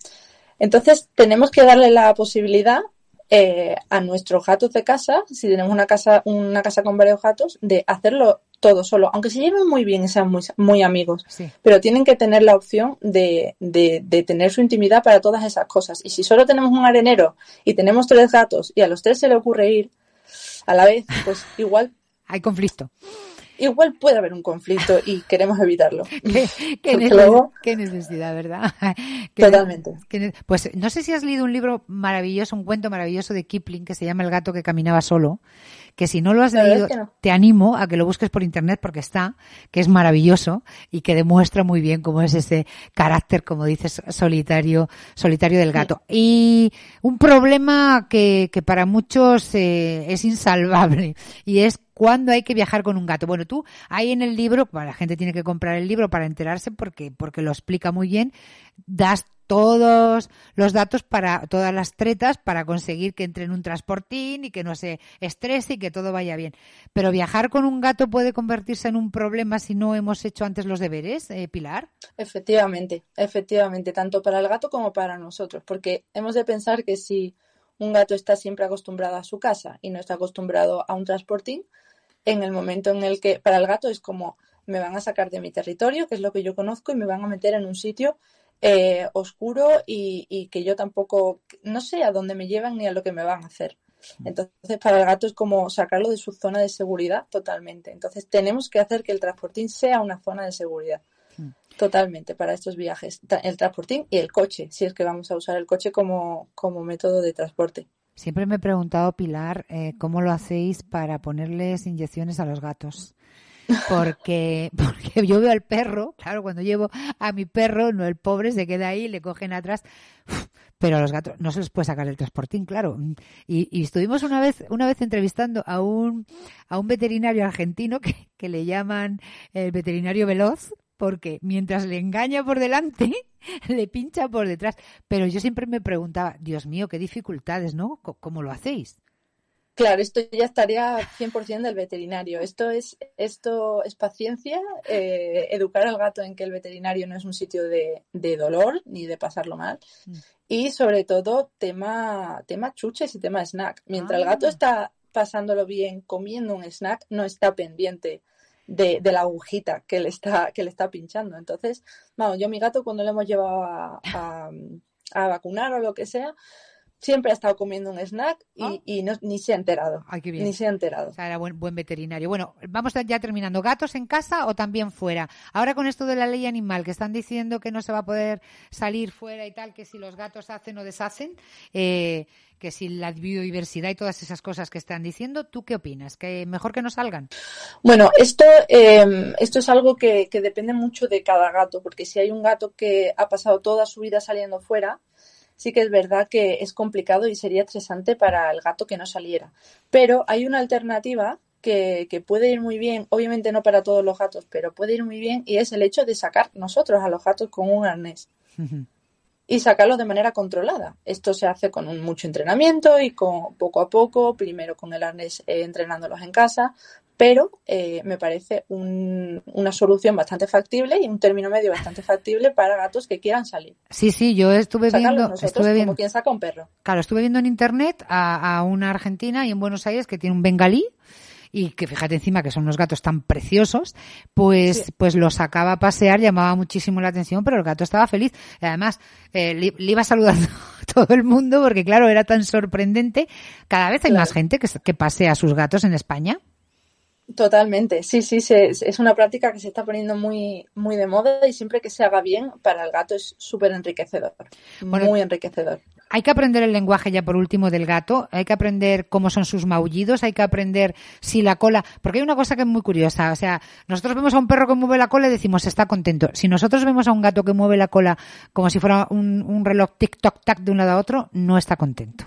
Entonces, tenemos que darle la posibilidad eh, a nuestros gatos de casa, si tenemos una casa, una casa con varios gatos, de hacerlo todo solo, aunque se lleven muy bien y sean muy, muy amigos, Sí. pero tienen que tener la opción de, de, de tener su intimidad para todas esas cosas. Y si solo tenemos un arenero y tenemos tres gatos y a los tres se le ocurre ir a la vez, pues [laughs] igual Hay conflicto. igual puede haber un conflicto y queremos evitarlo. [laughs] Qué, qué Porque neces- luego- qué necesidad, ¿verdad? [laughs] Qué- Totalmente. ne- pues no sé si has leído un libro maravilloso, un cuento maravilloso de Kipling que se llama El gato que caminaba solo, que si no lo has leído, es que no. te animo a que lo busques por internet porque está, que es maravilloso y que demuestra muy bien cómo es ese carácter, como dices, solitario, solitario del gato. Y un problema que, que para muchos eh, es insalvable [laughs] y es cuándo hay que viajar con un gato. Bueno, tú ahí en el libro, bueno, la gente tiene que comprar el libro para enterarse porque, porque lo explica muy bien, das todos los datos para todas las tretas para conseguir que entre en un transportín y que no se estrese y que todo vaya bien. Pero viajar con un gato puede convertirse en un problema si no hemos hecho antes los deberes, eh, Pilar. Efectivamente, efectivamente, tanto para el gato como para nosotros, porque hemos de pensar que si un gato está siempre acostumbrado a su casa y no está acostumbrado a un transportín, en el momento en el que para el gato es como me van a sacar de mi territorio, que es lo que yo conozco, y me van a meter en un sitio eh, oscuro y, y que yo tampoco, no sé a dónde me llevan ni a lo que me van a hacer. Entonces, para el gato es como sacarlo de su zona de seguridad totalmente. Entonces, tenemos que hacer que el transportín sea una zona de seguridad. Totalmente, para estos viajes. El transportín y el coche, si es que vamos a usar el coche como, como método de transporte. Siempre me he preguntado, Pilar, eh, cómo lo hacéis para ponerles inyecciones a los gatos. Porque, [laughs] porque yo veo al perro, claro, cuando llevo a mi perro, no el pobre se queda ahí, le cogen atrás, pero a los gatos no se les puede sacar el transportín, claro. Y, y estuvimos una vez, una vez entrevistando a un, a un veterinario argentino que, que le llaman el veterinario veloz, porque mientras le engaña por delante, [laughs] le pincha por detrás. Pero yo siempre me preguntaba, Dios mío, qué dificultades, ¿no? ¿Cómo lo hacéis? Claro, esto ya estaría 100% del veterinario. Esto es, esto es paciencia, eh, educar al gato en que el veterinario no es un sitio de, de dolor ni de pasarlo mal. Y sobre todo, tema, tema chuches y tema snack. Mientras el gato está pasándolo bien comiendo un snack, no está pendiente de, de la agujita que le está, que le está pinchando. Entonces, vamos, yo a mi gato cuando le hemos llevado a, a, a vacunar o lo que sea, siempre ha estado comiendo un snack y, y no, ni se ha enterado. Ay, qué bien. Ni se ha enterado. O sea, era buen, buen veterinario. Bueno, vamos ya terminando. ¿Gatos en casa o también fuera? Ahora con esto de la ley animal, que están diciendo que no se va a poder salir fuera y tal, que si los gatos hacen o deshacen, eh, que si la biodiversidad y todas esas cosas que están diciendo, ¿tú qué opinas? ¿Que mejor que no salgan? Bueno, esto, eh, esto es algo que, que depende mucho de cada gato, porque si hay un gato que ha pasado toda su vida saliendo fuera, sí que es verdad que es complicado y sería estresante para el gato que no saliera. Pero hay una alternativa que, que, puede ir muy bien, obviamente no para todos los gatos, pero puede ir muy bien y es el hecho de sacar nosotros a los gatos con un arnés. y sacarlos de manera controlada. Esto se hace con mucho entrenamiento y con poco a poco, primero con el arnés eh, entrenándolos en casa, pero eh, me parece un- una solución bastante factible y un término medio bastante factible para gatos que quieran salir. Sí, sí, yo estuve Sacarlos viendo, nosotros estuve viendo, como quien saca un perro. claro, estuve viendo en internet a, a una argentina y en Buenos Aires que tiene un bengalí y que fíjate encima que son unos gatos tan preciosos, pues, pues lo sacaba a pasear, llamaba muchísimo la atención, pero el gato estaba feliz. Y además, eh, le, le iba saludando [laughs] a todo el mundo porque claro, era tan sorprendente. Cada vez hay más gente que, que pasea a sus gatos en España. Totalmente, sí, sí, se- es una práctica que se está poniendo muy, muy de moda y siempre que se haga bien para el gato es súper enriquecedor, Bueno, muy enriquecedor. Hay que aprender el lenguaje ya por último del gato, hay que aprender cómo son sus maullidos, hay que aprender si la cola, porque hay una cosa que es muy curiosa, o sea, nosotros vemos a un perro que mueve la cola y decimos está contento. Si nosotros vemos a un gato que mueve la cola como si fuera un, un reloj tic-toc-tac de un lado a otro, no está contento.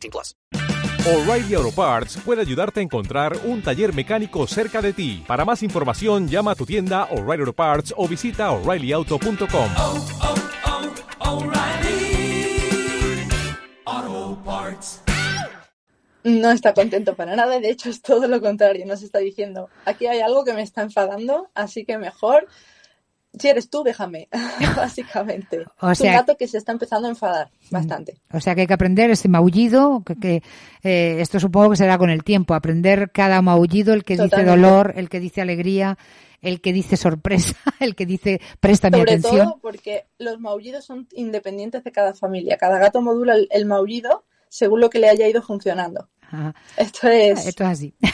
18 plus. O'Reilly Auto Parts puede ayudarte a encontrar un taller mecánico cerca de ti. Para más información, llama a tu tienda O'Reilly Auto Parts o visita oreillyauto.com. Auto Parts. No está contento para nada, de hecho es todo lo contrario, nos está diciendo, aquí hay algo que me está enfadando, así que mejor, si eres tú, déjame, [laughs] básicamente. O es sea- un gato que se está empezando a enfadar bastante. O sea que hay que aprender ese maullido, que, que, eh, esto supongo que será con el tiempo, aprender cada maullido, el que dice dolor, el que dice alegría, el que dice sorpresa, [laughs] el que dice presta mi Sobre atención. todo porque los maullidos son independientes de cada familia, cada gato modula el, el maullido según lo que le haya ido funcionando. Ajá. Esto es... Esto es así. [laughs]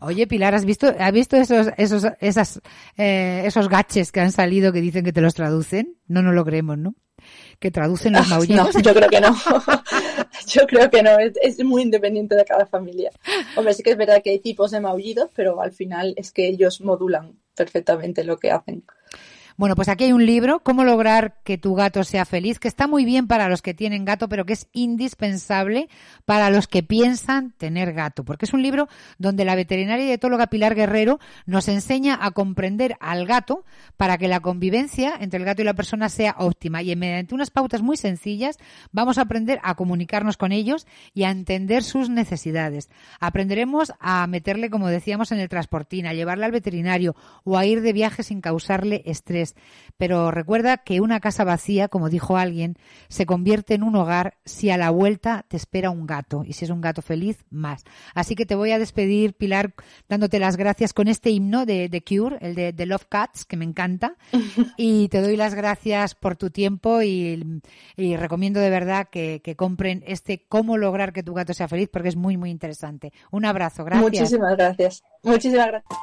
Oye, Pilar, ¿has visto, ¿has visto esos, esos, esas, eh, esos gaches que han salido que dicen que te los traducen? No nos lo creemos, ¿no? Que traducen los [laughs] maullidos. No, yo creo que no. [laughs] yo creo que no, es, es muy independiente de cada familia. Hombre, sí que es verdad que hay tipos de maullidos, pero al final es que ellos modulan perfectamente lo que hacen. Bueno, pues aquí hay un libro, Cómo lograr que tu gato sea feliz, que está muy bien para los que tienen gato, pero que es indispensable para los que piensan tener gato, porque es un libro donde la veterinaria y etóloga Pilar Guerrero nos enseña a comprender al gato para que la convivencia entre el gato y la persona sea óptima y mediante unas pautas muy sencillas vamos a aprender a comunicarnos con ellos y a entender sus necesidades. Aprenderemos a meterle, como decíamos, en el transportín, a llevarle al veterinario o a ir de viaje sin causarle estrés. Pero recuerda que una casa vacía, como dijo alguien, se convierte en un hogar si a la vuelta te espera un gato. Y si es un gato feliz, más. Así que te voy a despedir, Pilar, dándote las gracias con este himno de The Cure, el de, de Love Cats, que me encanta. [laughs] Y te doy las gracias por tu tiempo y, y recomiendo de verdad que, que compren este Cómo lograr que tu gato sea feliz porque es muy, muy interesante. Un abrazo, gracias. Muchísimas gracias. Muchísimas gracias.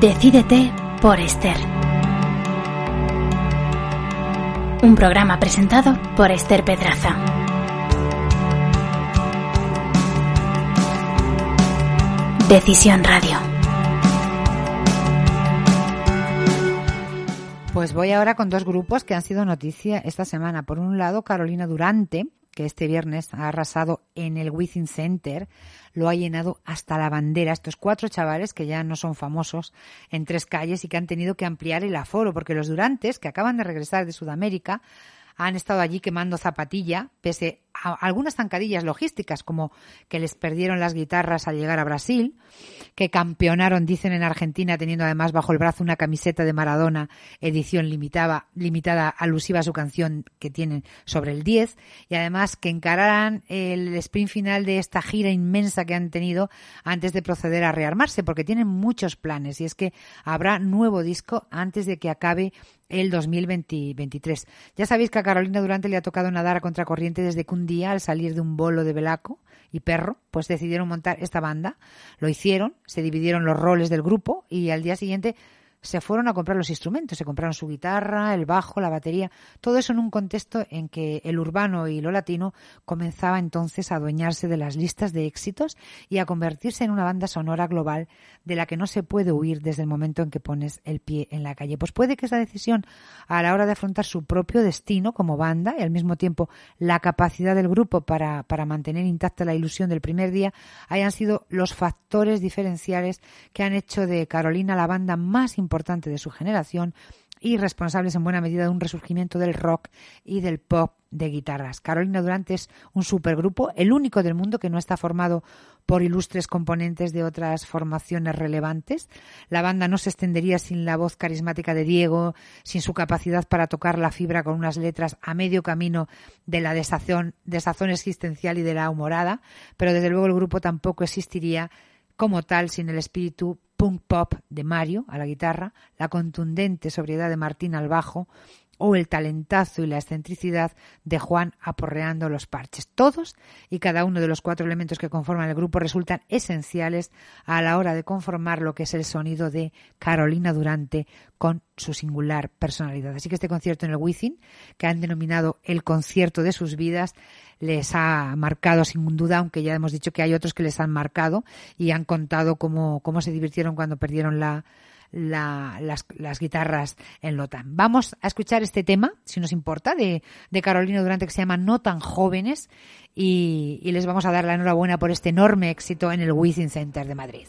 Decídete por Esther. Un programa presentado por Esther Pedraza. Decisión Radio. Pues voy ahora con dos grupos que han sido noticia esta semana. Por un lado, Carolina Durante, que este viernes ha arrasado en el Within Center, lo ha llenado hasta la bandera. Estos cuatro chavales que ya no son famosos en tres calles y que han tenido que ampliar el aforo, porque los Durantes, que acaban de regresar de Sudamérica, han estado allí quemando zapatilla, pese algunas zancadillas logísticas, como que les perdieron las guitarras al llegar a Brasil, que campeonaron, dicen en Argentina, teniendo además bajo el brazo una camiseta de Maradona, edición limitada, limitada alusiva a su canción que tienen sobre el 10, y además que encararan el sprint final de esta gira inmensa que han tenido antes de proceder a rearmarse, porque tienen muchos planes, y es que habrá nuevo disco antes de que acabe el 2023. Ya sabéis que a Carolina Durante le ha tocado nadar a contracorriente desde que un día, al salir de un bolo de Belaco y Perro, pues decidieron montar esta banda. Lo hicieron, se dividieron los roles del grupo y al día siguiente se fueron a comprar los instrumentos, se compraron su guitarra, el bajo, la batería, todo eso en un contexto en que el urbano y lo latino comenzaba entonces a adueñarse de las listas de éxitos y a convertirse en una banda sonora global de la que no se puede huir desde el momento en que pones el pie en la calle. Pues puede que esa decisión a la hora de afrontar su propio destino como banda y al mismo tiempo la capacidad del grupo para, para mantener intacta la ilusión del primer día hayan sido los factores diferenciales que han hecho de Carolina la banda más importante importante de su generación y responsables en buena medida de un resurgimiento del rock y del pop de guitarras. Carolina Durante es un supergrupo, el único del mundo que no está formado por ilustres componentes de otras formaciones relevantes. La banda no se extendería sin la voz carismática de Diego, sin su capacidad para tocar la fibra con unas letras a medio camino de la desazón, desazón existencial y de la humorada, pero desde luego el grupo tampoco existiría como tal sin el espíritu punk pop de Mario a la guitarra, la contundente sobriedad de Martín al bajo o el talentazo y la excentricidad de Juan aporreando los parches. Todos y cada uno de los cuatro elementos que conforman el grupo resultan esenciales a la hora de conformar lo que es el sonido de Carolina Durante con su singular personalidad. Así que este concierto en el Wizzing, que han denominado el concierto de sus vidas, les ha marcado sin duda, aunque ya hemos dicho que hay otros que les han marcado y han contado cómo, cómo se divirtieron cuando perdieron la, la, las, las, guitarras en Lotan. Vamos a escuchar este tema, si nos importa, de, de Carolina Durante que se llama No tan jóvenes y, y les vamos a dar la enhorabuena por este enorme éxito en el Wizzing Center de Madrid.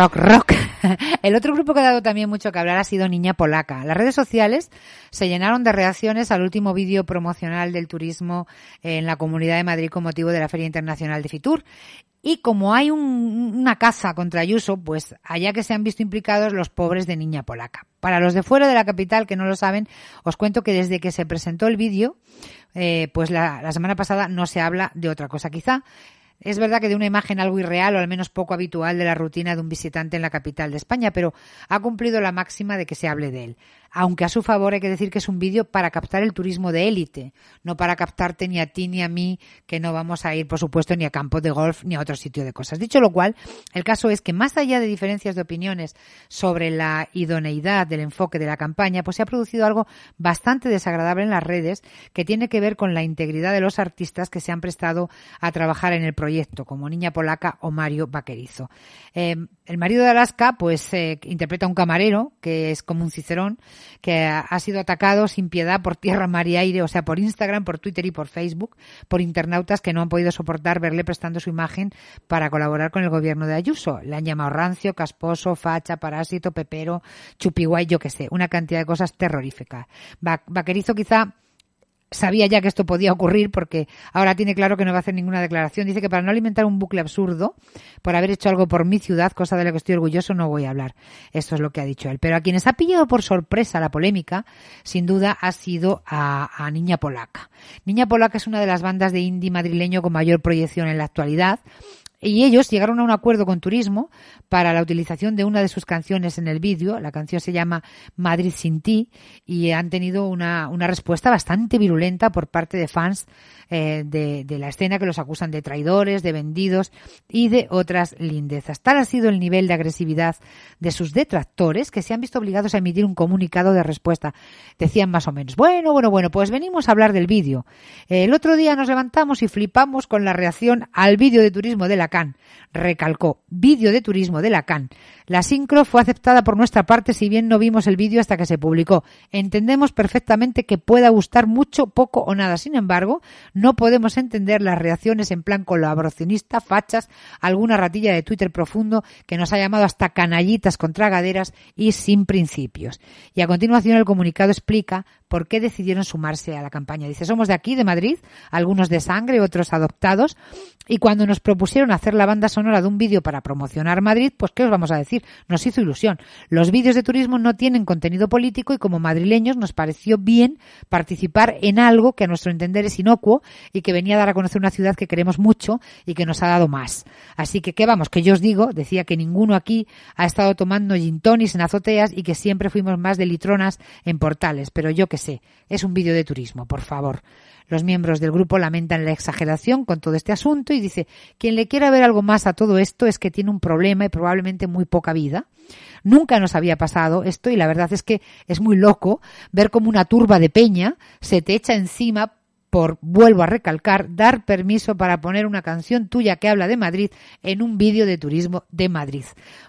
Rock, rock. [laughs] El otro grupo que ha dado también mucho que hablar ha sido Niña Polaca. Las redes sociales se llenaron de reacciones al último vídeo promocional del turismo en la Comunidad de Madrid con motivo de la Feria Internacional de Fitur. Y como hay un- una caza contra Ayuso, pues allá que se han visto implicados los pobres de Niña Polaca. Para los de fuera de la capital que no lo saben, os cuento que desde que se presentó el vídeo, eh, pues la, la semana pasada no se habla de otra cosa. Quizá es verdad que de una imagen algo irreal o al menos poco habitual de la rutina de un visitante en la capital de España, pero ha cumplido la máxima de que se hable de él. Aunque a su favor hay que decir que es un vídeo para captar el turismo de élite, no para captarte ni a ti ni a mí, que no vamos a ir, por supuesto, ni a campos de golf ni a otro sitio de cosas. Dicho lo cual, el caso es que más allá de diferencias de opiniones sobre la idoneidad del enfoque de la campaña, pues se ha producido algo bastante desagradable en las redes que tiene que ver con la integridad de los artistas que se han prestado a trabajar en el proyecto, como Niña Polaca o Mario Vaquerizo. Eh, el marido de Alaska, pues, eh, interpreta a un camarero, que es como un cicerón, que ha, sido atacado sin piedad por tierra, mar y aire, o sea, por Instagram, por Twitter y por Facebook, por internautas que no han podido soportar verle prestando su imagen para colaborar con el gobierno de Ayuso. Le han llamado rancio, casposo, facha, parásito, pepero, chupiguay, yo qué sé, una cantidad de cosas terroríficas. Va- Vaquerizo quizá sabía ya que esto podía ocurrir porque ahora tiene claro que no va a hacer ninguna declaración. Dice que para no alimentar un bucle absurdo, por haber hecho algo por mi ciudad, cosa de la que estoy orgulloso, no voy a hablar. Esto es lo que ha dicho él. Pero a quienes ha pillado por sorpresa la polémica, sin duda ha sido a, a Niña Polaca. Niña Polaca es una de las bandas de indie madrileño con mayor proyección en la actualidad. Y ellos llegaron a un acuerdo con Turismo para la utilización de una de sus canciones en el vídeo. La canción se llama Madrid sin ti y han tenido una, una respuesta bastante virulenta por parte de fans eh, de, de la escena que los acusan de traidores, de vendidos y de otras lindezas. Tal ha sido el nivel de agresividad de sus detractores que se han visto obligados a emitir un comunicado de respuesta. Decían más o menos, bueno, bueno, bueno, pues venimos a hablar del vídeo. El otro día nos levantamos y flipamos con la reacción al vídeo de turismo de la CAN. Recalcó, vídeo de turismo de la CAN. La sincro fue aceptada por nuestra parte si bien no vimos el vídeo hasta que se publicó. Entendemos perfectamente que pueda gustar mucho, poco o nada. Sin embargo, no podemos entender las reacciones en plan colaboracionista, fachas, alguna ratilla de Twitter profundo que nos ha llamado hasta canallitas con tragaderas y sin principios. Y a continuación el comunicado explica por qué decidieron sumarse a la campaña. Dice, somos de aquí, de Madrid, algunos de sangre, otros adoptados, y cuando nos propusieron hacer la banda sonora de un vídeo para promocionar Madrid, pues ¿qué os vamos a decir? Nos hizo ilusión. Los vídeos de turismo no tienen contenido político y como madrileños nos pareció bien participar en algo que a nuestro entender es inocuo y que venía a dar a conocer una ciudad que queremos mucho y que nos ha dado más. Así que, ¿qué vamos? Que yo os digo, decía que ninguno aquí ha estado tomando gin en azoteas y que siempre fuimos más de litronas en portales, pero yo qué es un vídeo de turismo, por favor. Los miembros del grupo lamentan la exageración con todo este asunto y dice, quien le quiera ver algo más a todo esto es que tiene un problema y probablemente muy poca vida. Nunca nos había pasado esto y la verdad es que es muy loco ver como una turba de peña se te echa encima por, vuelvo a recalcar, dar permiso para poner una canción tuya que habla de Madrid en un vídeo de turismo de Madrid.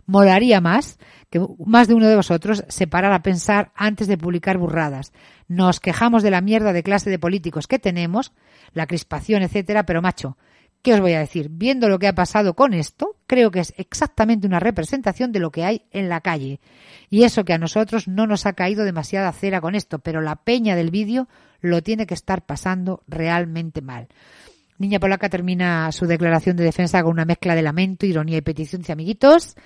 Molaría más que más de uno de vosotros se parara a pensar antes de publicar burradas. Nos quejamos de la mierda de clase de políticos que tenemos, la crispación, etcétera, pero macho, ¿qué os voy a decir? Viendo lo que ha pasado con esto, creo que es exactamente una representación de lo que hay en la calle. Y eso que a nosotros no nos ha caído demasiada cera con esto, pero la peña del vídeo lo tiene que estar pasando realmente mal. Niña Polaca termina su declaración de defensa con una mezcla de lamento, ironía y petición. Dice, amiguitos,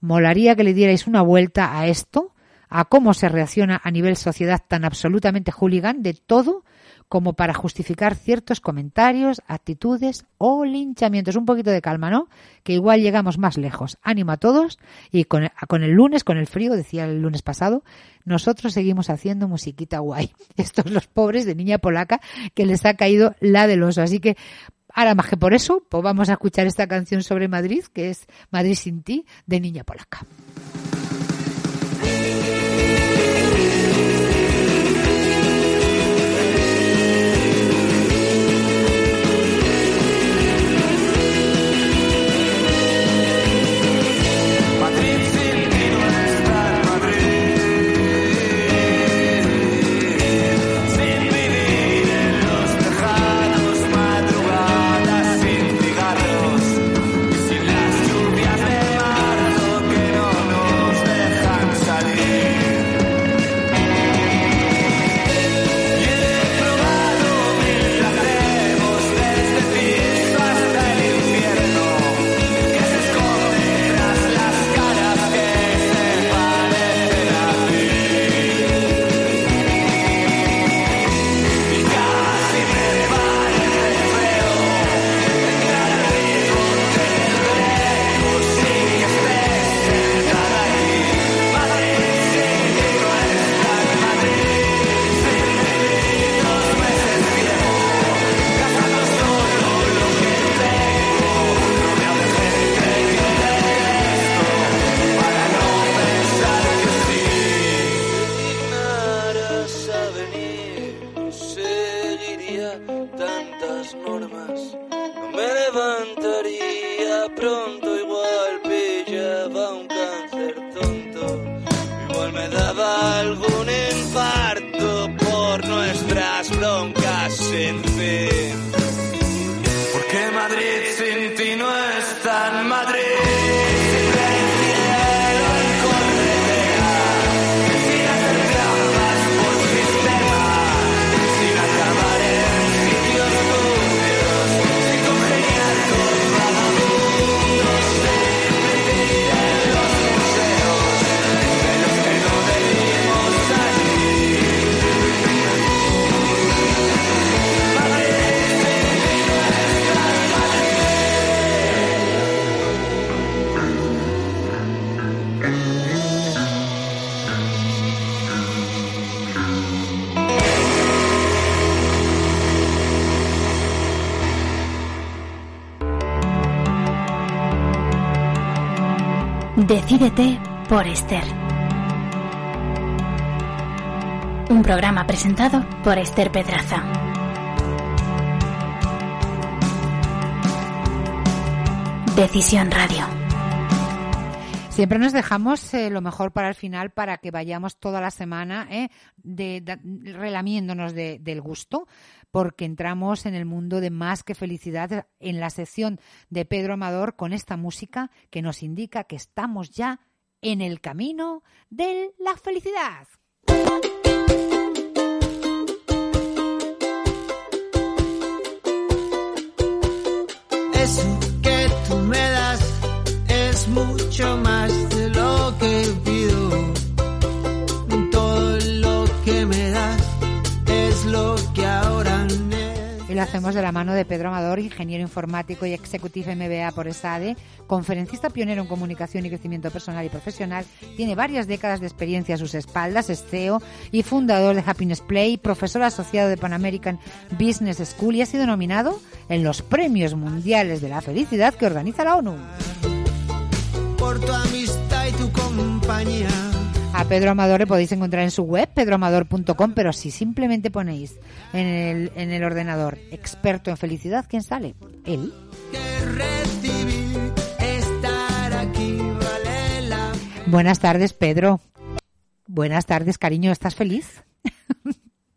molaría que le dierais una vuelta a esto, a cómo se reacciona a nivel sociedad tan absolutamente hooligan de todo como para justificar ciertos comentarios, actitudes o linchamientos. Un poquito de calma, ¿no? Que igual llegamos más lejos. Ánimo a todos y con, el lunes, con el frío, decía el lunes pasado, nosotros seguimos haciendo musiquita guay. [laughs] Estos los pobres de niña polaca que les ha caído la del oso. Así que ahora más que por eso, pues vamos a escuchar esta canción sobre Madrid, que es Madrid sin ti, de niña polaca. Decídete por Esther. Un programa presentado por Esther Pedraza. Decisión Radio. Siempre nos dejamos eh, lo mejor para el final para que vayamos toda la semana eh, relamiéndonos de- del gusto, porque entramos en el mundo de más que felicidad en la sección de Pedro Amador con esta música que nos indica que estamos ya en el camino de la felicidad. Eso que tú me das es mucho más Hacemos de la mano de Pedro Amador, ingeniero informático y executive MBA por ESADE, conferencista pionero en comunicación y crecimiento personal y profesional, tiene varias décadas de experiencia a sus espaldas, es CEO y fundador de Happiness Play, profesor asociado de Pan American Business School y ha sido nominado en los Premios Mundiales de la Felicidad que organiza la ONU. Por tu amistad y tu compañía. A Pedro Amador le podéis encontrar en su web, pedroamador.com, pero si simplemente ponéis en el, en el ordenador experto en felicidad, ¿quién sale? Él. Buenas tardes, Pedro. Buenas tardes, cariño. ¿Estás feliz? [laughs]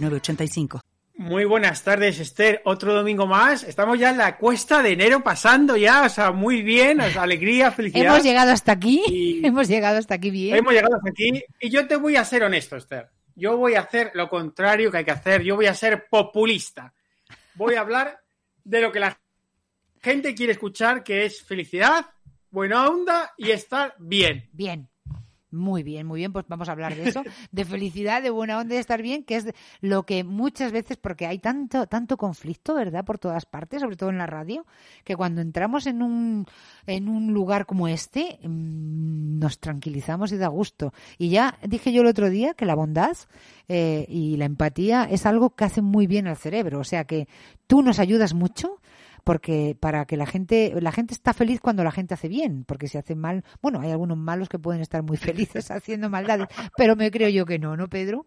906985. Muy buenas tardes, Esther. Otro domingo más. Estamos ya en la cuesta de enero pasando ya, o sea, muy bien, o sea, alegría, [laughs] felicidad. Hemos llegado hasta aquí. [laughs] Hemos llegado hasta aquí bien. Hemos llegado hasta aquí y yo te voy a ser honesto, Esther. Yo voy a hacer lo contrario que hay que hacer. Yo voy a ser populista. Voy a hablar de lo que la gente quiere escuchar, que es felicidad, buena onda y estar bien. Bien. Muy bien, muy bien, pues vamos a hablar de eso, [laughs] de felicidad, de buena onda, de estar bien, que es lo que muchas veces, porque hay tanto, tanto conflicto, ¿verdad? Por todas partes, sobre todo en la radio, que cuando entramos en un, en un lugar como este, mm, nos tranquilizamos y da gusto. Y ya dije yo el otro día que la bondad eh, y la empatía es algo que hace muy bien al cerebro, o sea que tú nos ayudas mucho porque para que la gente la gente está feliz cuando la gente hace bien porque si hace mal bueno hay algunos malos que pueden estar muy [laughs] felices haciendo maldades pero me creo yo que no no Pedro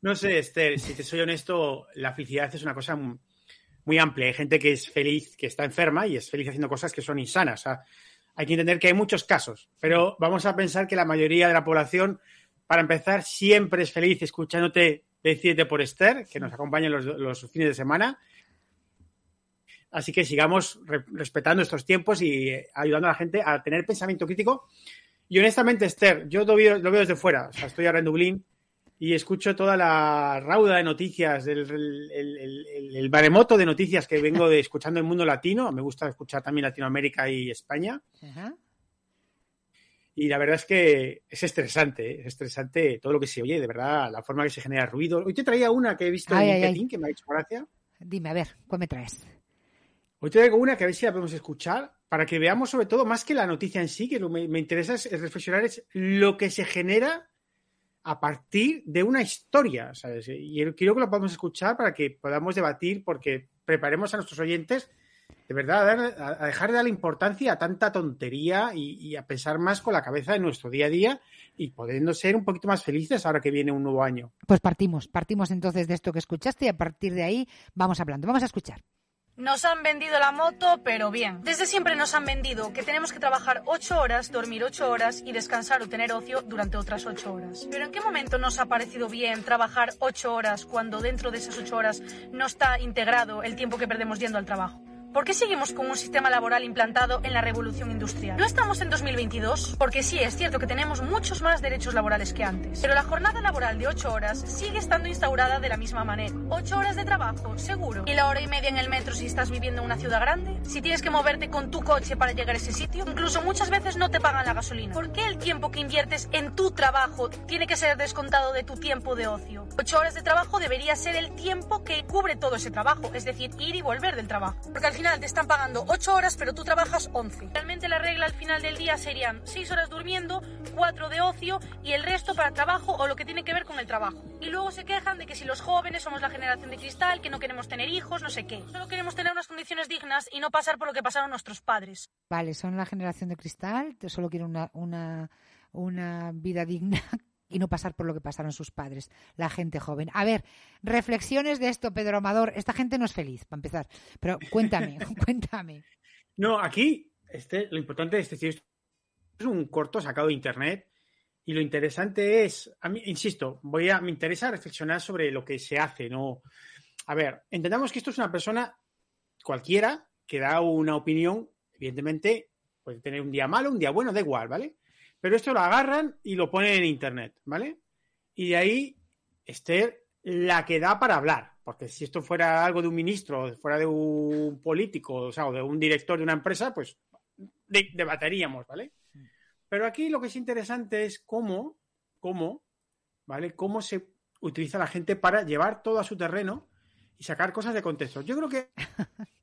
No sé, Esther, si te soy honesto, la felicidad es una cosa muy amplia. Hay gente que es feliz, que está enferma y es feliz haciendo cosas que son insanas. Hay que entender que hay muchos casos, pero vamos a pensar que la mayoría de la población, para empezar, siempre es feliz escuchándote Decídete por Esther, que nos acompaña los, los fines de semana. Así que sigamos re- respetando estos tiempos y eh, ayudando a la gente a tener pensamiento crítico. Y honestamente, Esther, yo lo veo, lo veo desde fuera. O sea, estoy ahora en Dublín y escucho toda la rauda de noticias, el, el- el- el- maremoto de noticias que vengo de escuchando el mundo latino. Me gusta escuchar también Latinoamérica y España. Y la verdad es que es estresante, ¿eh? es estresante todo lo que se oye, de verdad, la forma que se genera ruido. Hoy te traía una que he visto Ay, en ay, LinkedIn ay. que me ha hecho gracia. Dime, a ver, ¿cuál me traes? Hoy traigo una que a ver si la podemos escuchar para que veamos sobre todo, más que la noticia en sí, que lo que me, interesa es, reflexionar, es lo que se genera a partir de una historia. Y quiero que lo podamos escuchar para que podamos debatir, porque preparemos a nuestros oyentes de verdad a, dar- a- dejar de darle importancia a tanta tontería y, a pensar más con la cabeza en nuestro día a día y pudiendo ser un poquito más felices ahora que viene un nuevo año. Pues partimos, partimos entonces de esto que escuchaste y a partir de ahí vamos hablando. Vamos a escuchar. Nos han vendido la moto, pero bien. Desde siempre nos han vendido que tenemos que trabajar 8 horas, dormir 8 horas y descansar o tener ocio durante otras 8 horas. Pero ¿en qué momento nos ha parecido bien trabajar 8 horas cuando dentro de esas 8 horas no está integrado el tiempo que perdemos yendo al trabajo? ¿Por qué seguimos con un sistema laboral implantado en la revolución industrial? ¿No estamos en 2022? Porque sí, es cierto que tenemos muchos más derechos laborales que antes. Pero la jornada laboral de 8 horas sigue estando instaurada de la misma manera. 8 horas de trabajo, seguro. ¿Y la hora y media en el metro si estás viviendo en una ciudad grande? Si tienes que moverte con tu coche para llegar a ese sitio? Incluso muchas veces no te pagan la gasolina. ¿Por qué el tiempo que inviertes en tu trabajo tiene que ser descontado de tu tiempo de ocio? 8 horas de trabajo debería ser el tiempo que cubre todo ese trabajo, es decir, ir y volver del trabajo. Final te están pagando 8 horas, pero tú trabajas 11. Realmente la regla al final del día serían 6 horas durmiendo, 4 de ocio y el resto para trabajo o lo que tiene que ver con el trabajo. Y luego se quejan de que si los jóvenes somos la generación de cristal, que no queremos tener hijos, no sé qué. Solo queremos tener unas condiciones dignas y no pasar por lo que pasaron nuestros padres. Vale, son la generación de cristal, solo quieren una, una, una vida digna y no pasar por lo que pasaron sus padres, la gente joven. A ver, reflexiones de esto, Pedro Amador. Esta gente no es feliz, para empezar. Pero cuéntame, [laughs] cuéntame. No, aquí este, lo importante este tío es un corto sacado de internet y lo interesante es, a mí, insisto, voy a, me interesa reflexionar sobre lo que se hace, ¿no? A ver, entendamos que esto es una persona cualquiera que da una opinión, evidentemente, puede tener un día malo, un día bueno, da igual, ¿vale? Pero esto lo agarran y lo ponen en internet, ¿vale? Y de ahí, Esther, la que da para hablar, porque si esto fuera algo de un ministro, fuera de un político, o sea, o de un director de una empresa, pues de- debatiríamos, ¿vale? Pero aquí lo que es interesante es cómo, cómo, ¿vale? Cómo se utiliza la gente para llevar todo a su terreno y sacar cosas de contexto. Yo creo que [laughs]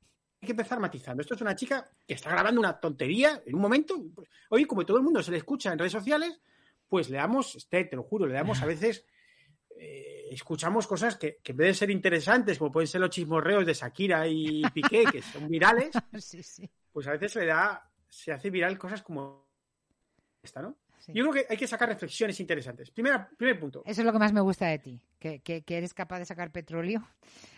que empezar matizando. Esto es una chica que está grabando una tontería en un momento. Pues, hoy, como todo el mundo se le escucha en redes sociales, pues le damos, este, te lo juro, le damos a veces, eh, escuchamos cosas que, que en vez de ser interesantes, como pueden ser los chismorreos de Shakira y Piqué, que son virales, [laughs] Sí, sí. pues a veces se le da, se hace viral cosas como esta, ¿no? Yo creo que hay que sacar reflexiones interesantes. Primera, primer punto. Eso es lo que más me gusta de ti, que, que- que eres capaz de sacar petróleo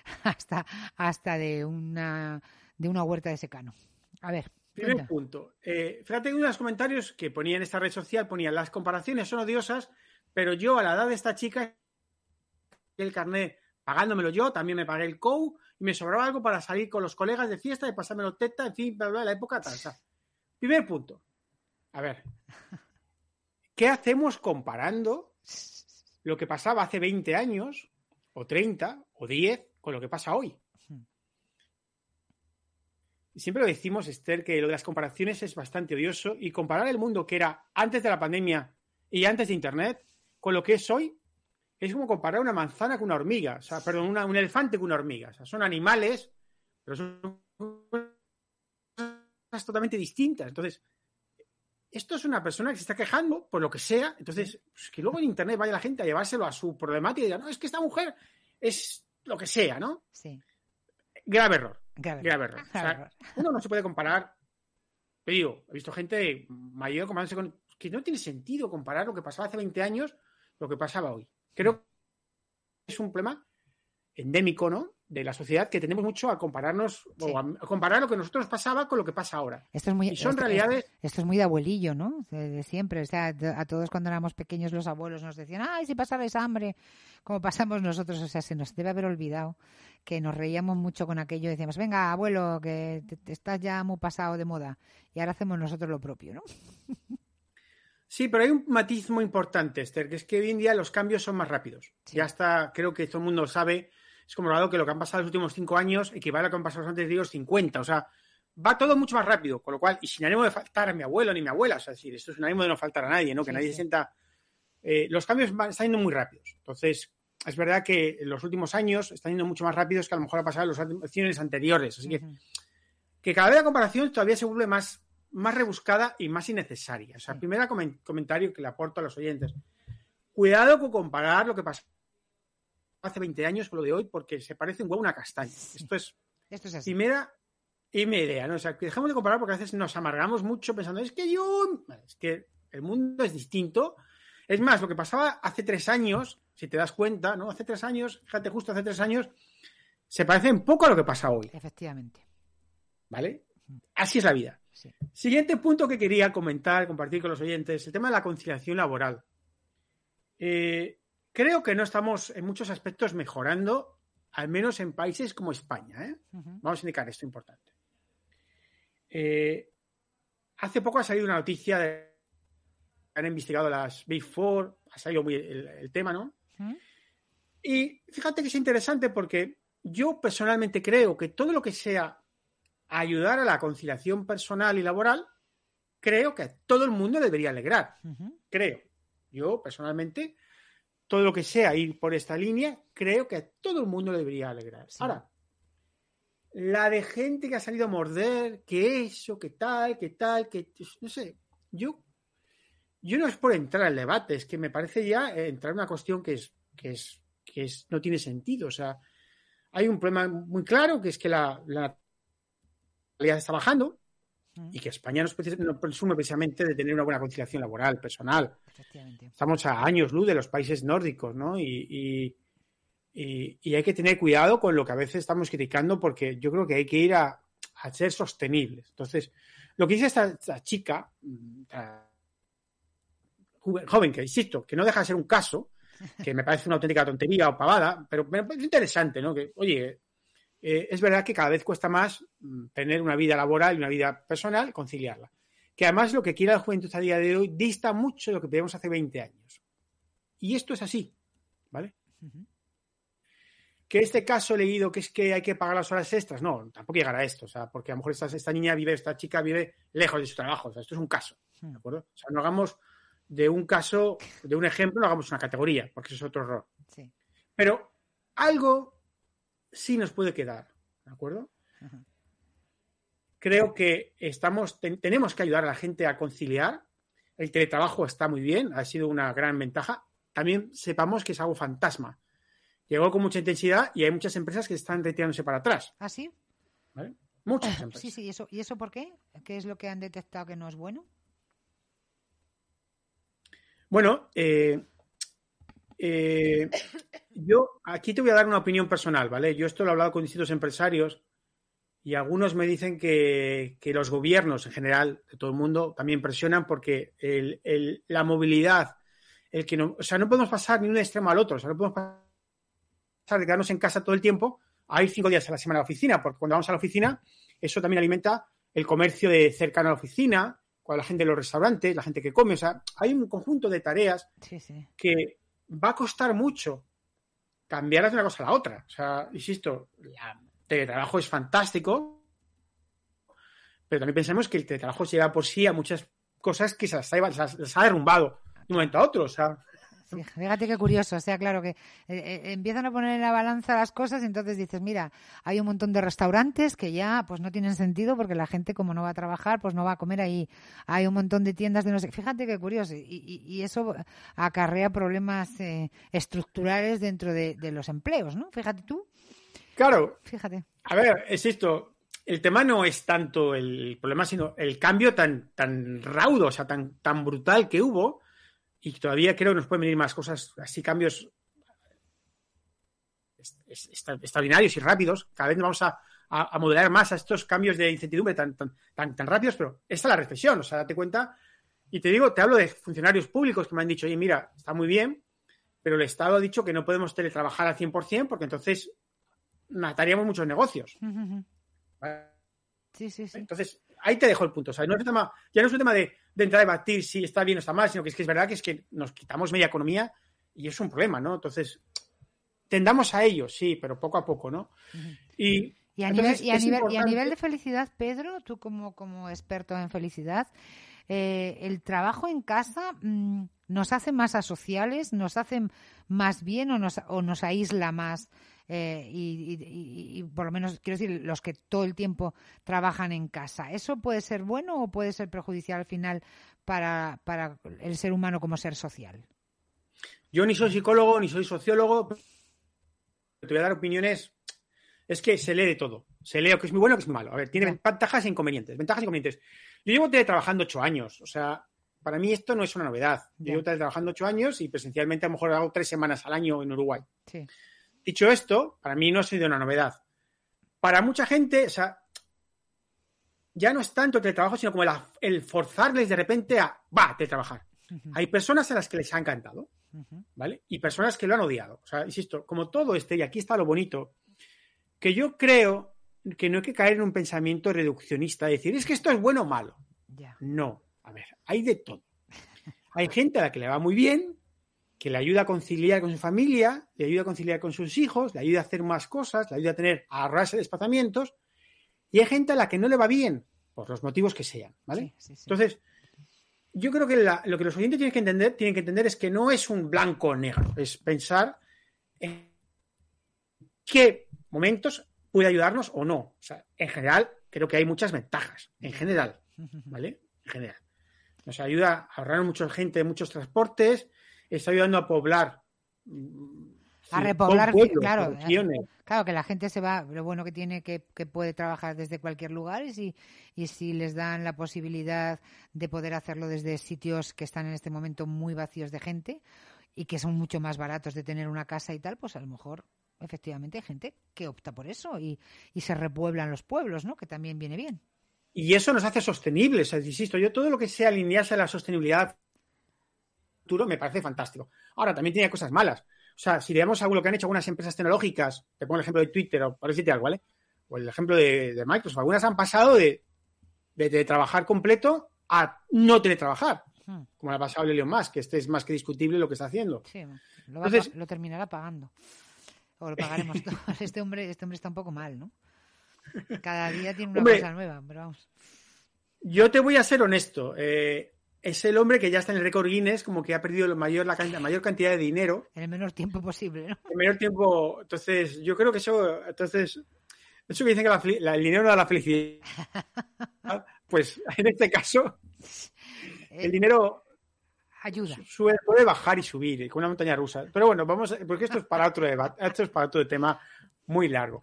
[laughs] hasta, hasta de una de una huerta de secano. A ver, Primer punto. Eh, fíjate que uno de los comentarios que ponía en esta red social ponía las comparaciones son odiosas, pero yo a la edad de esta chica el carnet pagándomelo yo, también me pagué el COU y me sobraba algo para salir con los colegas de fiesta y pasármelo teta, en fin, bla, bla, la época tal. primer punto. A ver. ¿Qué hacemos comparando lo que pasaba hace 20 años, o 30, o 10, con lo que pasa hoy? Siempre lo decimos, Esther, que lo de las comparaciones es bastante odioso y comparar el mundo que era antes de la pandemia y antes de Internet con lo que es hoy es como comparar una manzana con una hormiga, o sea, perdón, una- un elefante con una hormiga. O sea, son animales, pero son cosas totalmente distintas. Entonces, esto es una persona que se está quejando por lo que sea, entonces, pues, que luego en Internet vaya la gente a llevárselo a su problemática y diga, no, es que esta mujer es lo que sea, ¿no? Sí. Grave error. Grave Grave, error. O sea, uno no se puede comparar. Te digo, he visto gente mayor comparándose con. que no tiene sentido comparar lo que pasaba hace 20 años lo que pasaba hoy. Creo que es un problema endémico, ¿no? De la sociedad que tenemos mucho a compararnos o a, a comparar lo que nosotros nos pasaba con lo que pasa ahora. Esto es muy, y son esto, realidades. esto- esto es muy de abuelillo, ¿no? De, de siempre. O sea, a todos cuando éramos pequeños los abuelos nos decían, ay, si pasarais hambre, como pasamos nosotros. O sea, se nos debe haber olvidado que nos reíamos mucho con aquello. Decíamos, venga, abuelo, que te- te estás ya muy pasado de moda. Y ahora hacemos nosotros lo propio, ¿no? Sí, pero hay un matiz muy importante, Esther, que es que hoy en día los cambios son más rápidos. Ya está, creo que todo el mundo lo sabe, es comprobado que lo que han pasado en los últimos cinco años equivale a lo que han pasado los anteriores 50. O sea, va todo mucho más rápido, con lo cual, y sin ánimo de faltar a mi abuelo ni mi abuela, o sea, es decir, esto es un ánimo de no faltar a nadie, ¿no? Que Sí, nadie sí. se sienta... eh, los cambios van- están yendo muy rápidos. Entonces, es verdad que en los últimos años están yendo mucho más rápidos que a lo mejor ha pasado en las elecciones anteriores. Así que, que cada vez la comparación todavía se vuelve más, más rebuscada y más innecesaria. O sea, primer comen- comentario que le aporto a los oyentes. Cuidado con comparar lo que pasó hace 20 años con lo de hoy, porque se parece un huevo a una castaña. Esto es Esto es así. primera y mi idea, ¿no? O sea, que dejemos de comparar porque a veces nos amargamos mucho pensando, es que yo, es que el mundo es distinto. Es más, lo que pasaba hace tres años, si te das cuenta, ¿no? Hace tres años, fíjate, justo hace tres años, se parece un poco a lo que pasa hoy, Efectivamente. ¿vale? Así es la vida. Siguiente punto que quería comentar, compartir con los oyentes, el tema de la conciliación laboral. Eh, creo que no estamos en muchos aspectos mejorando, al menos en países como España. ¿eh? Vamos a indicar esto importante. Eh, hace poco ha salido una noticia de han investigado las Big Four, ha salido muy el, el tema, ¿no? Y fíjate que es interesante porque yo personalmente creo que todo lo que sea ayudar a la conciliación personal y laboral, creo que a todo el mundo debería alegrar. Creo. Yo personalmente, todo lo que sea ir por esta línea, creo que a todo el mundo le debería alegrar. Ahora, la de gente que ha salido a morder, que eso, que tal, que tal, que no sé, yo, yo no es por entrar al debate, es que me parece ya entrar en una cuestión que es, que es, que es, no tiene sentido. O sea, hay un problema muy claro que es que la, la natalidad está bajando y que España no, presume precisamente de tener una buena conciliación laboral, personal. Estamos a años luz de los países nórdicos, ¿no? Y, y- y- y hay que tener cuidado con lo que a veces estamos criticando porque yo creo que hay que ir a, a ser sostenibles. Entonces, lo que dice esta, esta chica, mm, esta joven, que insisto, que no deja de ser un caso, [laughs] que me parece una auténtica tontería o pavada, pero me parece interesante, ¿no? Que, oye, eh, es verdad que cada vez cuesta más mm, tener una vida laboral y una vida personal, conciliarla. Que además lo que quiere la juventud a día de hoy dista mucho de lo que pedimos hace 20 años. Y esto es así, ¿vale? Que este caso he leído que es que hay que pagar las horas extras. No, tampoco llegará a esto, o sea, porque a lo mejor esta, esta niña vive, esta chica vive lejos de su trabajo. O sea, esto es un caso, ¿de acuerdo? O sea, no hagamos de un caso, de un ejemplo, no hagamos una categoría, porque eso es otro error. Sí. Pero algo sí nos puede quedar, ¿de acuerdo? Creo que estamos, ten- tenemos que ayudar a la gente a conciliar. El teletrabajo está muy bien, ha sido una gran ventaja. También sepamos que es algo fantasma. Llegó con mucha intensidad y hay muchas empresas que están retirándose para atrás. ¿Ah, sí? ¿vale? Muchas empresas. Sí, sí. ¿Y eso, ¿Y eso por qué? ¿Qué es lo que han detectado que no es bueno? Bueno, eh, eh, yo aquí te voy a dar una opinión personal, ¿vale? Yo esto lo he hablado con distintos empresarios y algunos me dicen que, que los gobiernos en general, de todo el mundo, también presionan porque el- el- la movilidad, el que no, o sea, no podemos pasar ni un extremo al otro, o sea, no podemos pasar de quedarnos en casa todo el tiempo a ir cinco días a la semana a la oficina, porque cuando vamos a la oficina, eso también alimenta el comercio de cercano a la oficina, con la gente de los restaurantes, la gente que come, o sea, hay un conjunto de tareas Sí, sí. que va a costar mucho cambiar de una cosa a la otra. O sea, insisto, el teletrabajo es fantástico, pero también pensamos que el teletrabajo lleva por sí a muchas cosas que se las ha, se las ha derrumbado de un momento a otro. O sea, Sí, Fíjate qué curioso, o sea, claro que eh, eh, empiezan a poner en la balanza las cosas y entonces dices, mira, hay un montón de restaurantes que ya pues no tienen sentido porque la gente como no va a trabajar, pues no va a comer ahí. Hay un montón de tiendas de no sé, fíjate qué curioso y, y- y eso acarrea problemas eh, estructurales dentro de, de los empleos, ¿no? Fíjate tú, claro, fíjate. a ver, insisto, el tema no es tanto el problema, sino el cambio tan, tan raudo, o sea, tan, tan brutal que hubo, y todavía creo que nos pueden venir más cosas, así cambios extraordinarios y rápidos. Cada vez vamos a, a, a modelar más a estos cambios de incertidumbre tan, tan, tan, tan rápidos, pero esta es la reflexión, o sea, date cuenta. Y te digo, te hablo de funcionarios públicos que me han dicho, oye, mira, está muy bien, pero el Estado ha dicho que no podemos teletrabajar al 100% porque entonces mataríamos muchos negocios. ¿vale? Sí, sí, sí. Entonces, ahí te dejo el punto. O sea, no es un tema, ya no es un tema de, de entrar a debatir si está bien o está mal, sino que es que es verdad que es que nos quitamos media economía y es un problema, ¿no? Entonces, tendamos a ello, sí, pero poco a poco, ¿no? Y Y a, Entonces, nivel, y, a nivel, y a nivel de felicidad, Pedro, tú como, como experto en felicidad, eh, ¿el trabajo en casa mm, nos hace más asociales, nos hace más bien o nos, o nos aísla más? Eh, y, y- y- y por lo menos, quiero decir, los que todo el tiempo trabajan en casa. ¿Eso puede ser bueno o puede ser perjudicial al final para, para el ser humano como ser social? Yo ni soy psicólogo, ni soy sociólogo. Te voy a dar opiniones. Es que se lee de todo. Se lee lo que es muy bueno, lo que es muy malo. A ver, tiene ventajas e inconvenientes. Ventajas e inconvenientes. Yo llevo trabajando ocho años. O sea, para mí esto no es una novedad. Yo llevo trabajando ocho años y presencialmente a lo mejor hago tres semanas al año en Uruguay. Sí. Dicho esto, para mí no ha sido una novedad. Para mucha gente, o sea, ya no es tanto el teletrabajo, sino como el, el forzarles de repente a, va, teletrabajar. Hay personas a las que les ha encantado, ¿vale? Y personas que lo han odiado. O sea, insisto, como todo este, y aquí está lo bonito, que yo creo que no hay que caer en un pensamiento reduccionista, de decir, es que esto es bueno o malo. No, a ver, hay de todo. [laughs] Hay gente a la que le va muy bien, que le ayuda a conciliar con su familia, le ayuda a conciliar con sus hijos, le ayuda a hacer más cosas, le ayuda a tener a ahorrarse desplazamientos, y hay gente a la que no le va bien, por los motivos que sean, ¿vale? Entonces, yo creo que la- lo que los oyentes tienen que entender, tienen que entender es que no es un blanco o negro, es pensar en qué momentos puede ayudarnos o no. O sea, en general, creo que hay muchas ventajas, en general, [laughs] ¿vale? En general. Nos ayuda a ahorrar mucha gente, muchos transportes, está ayudando a poblar. A sí, repoblar, pueblos, claro, regiones. claro que la gente se va, lo bueno que tiene que, que puede trabajar desde cualquier lugar y si, y si les dan la posibilidad de poder hacerlo desde sitios que están en este momento muy vacíos de gente y que son mucho más baratos de tener una casa y tal, pues a lo mejor efectivamente hay gente que opta por eso y, y se repueblan los pueblos, ¿no? Que también viene bien. Y eso nos hace sostenibles. Insisto, yo todo lo que sea alinearse a la sostenibilidad futuro me parece fantástico. Ahora, también tiene cosas malas. O sea, si leemos algo lo que han hecho algunas empresas tecnológicas, te pongo el ejemplo de Twitter o por decirte algo, ¿vale? O el ejemplo de, de Microsoft. Algunas han pasado de, de, de trabajar completo a no teletrabajar. Hmm. Como le ha pasado a Elon Musk, que este es más que discutible lo que está haciendo. Sí, lo, va Entonces- lo terminará pagando. O lo pagaremos todos. [laughs] Este hombre, este hombre está un poco mal, ¿no? Cada día tiene una Hombre. cosa nueva, pero vamos. Yo te voy a ser honesto. eh, es el hombre que ya está en el récord Guinness, como que ha perdido la mayor, la, mayor cantidad de dinero En el menor tiempo posible, ¿no? en menor tiempo. Entonces, yo creo que eso, entonces, eso que dicen que la fel- la- el dinero no da la felicidad, [laughs] pues en este caso, [laughs] el dinero ayuda. sube- puede bajar y subir, con una montaña rusa. Pero bueno, vamos, a- porque esto es para otro debate, esto es para otro tema muy largo.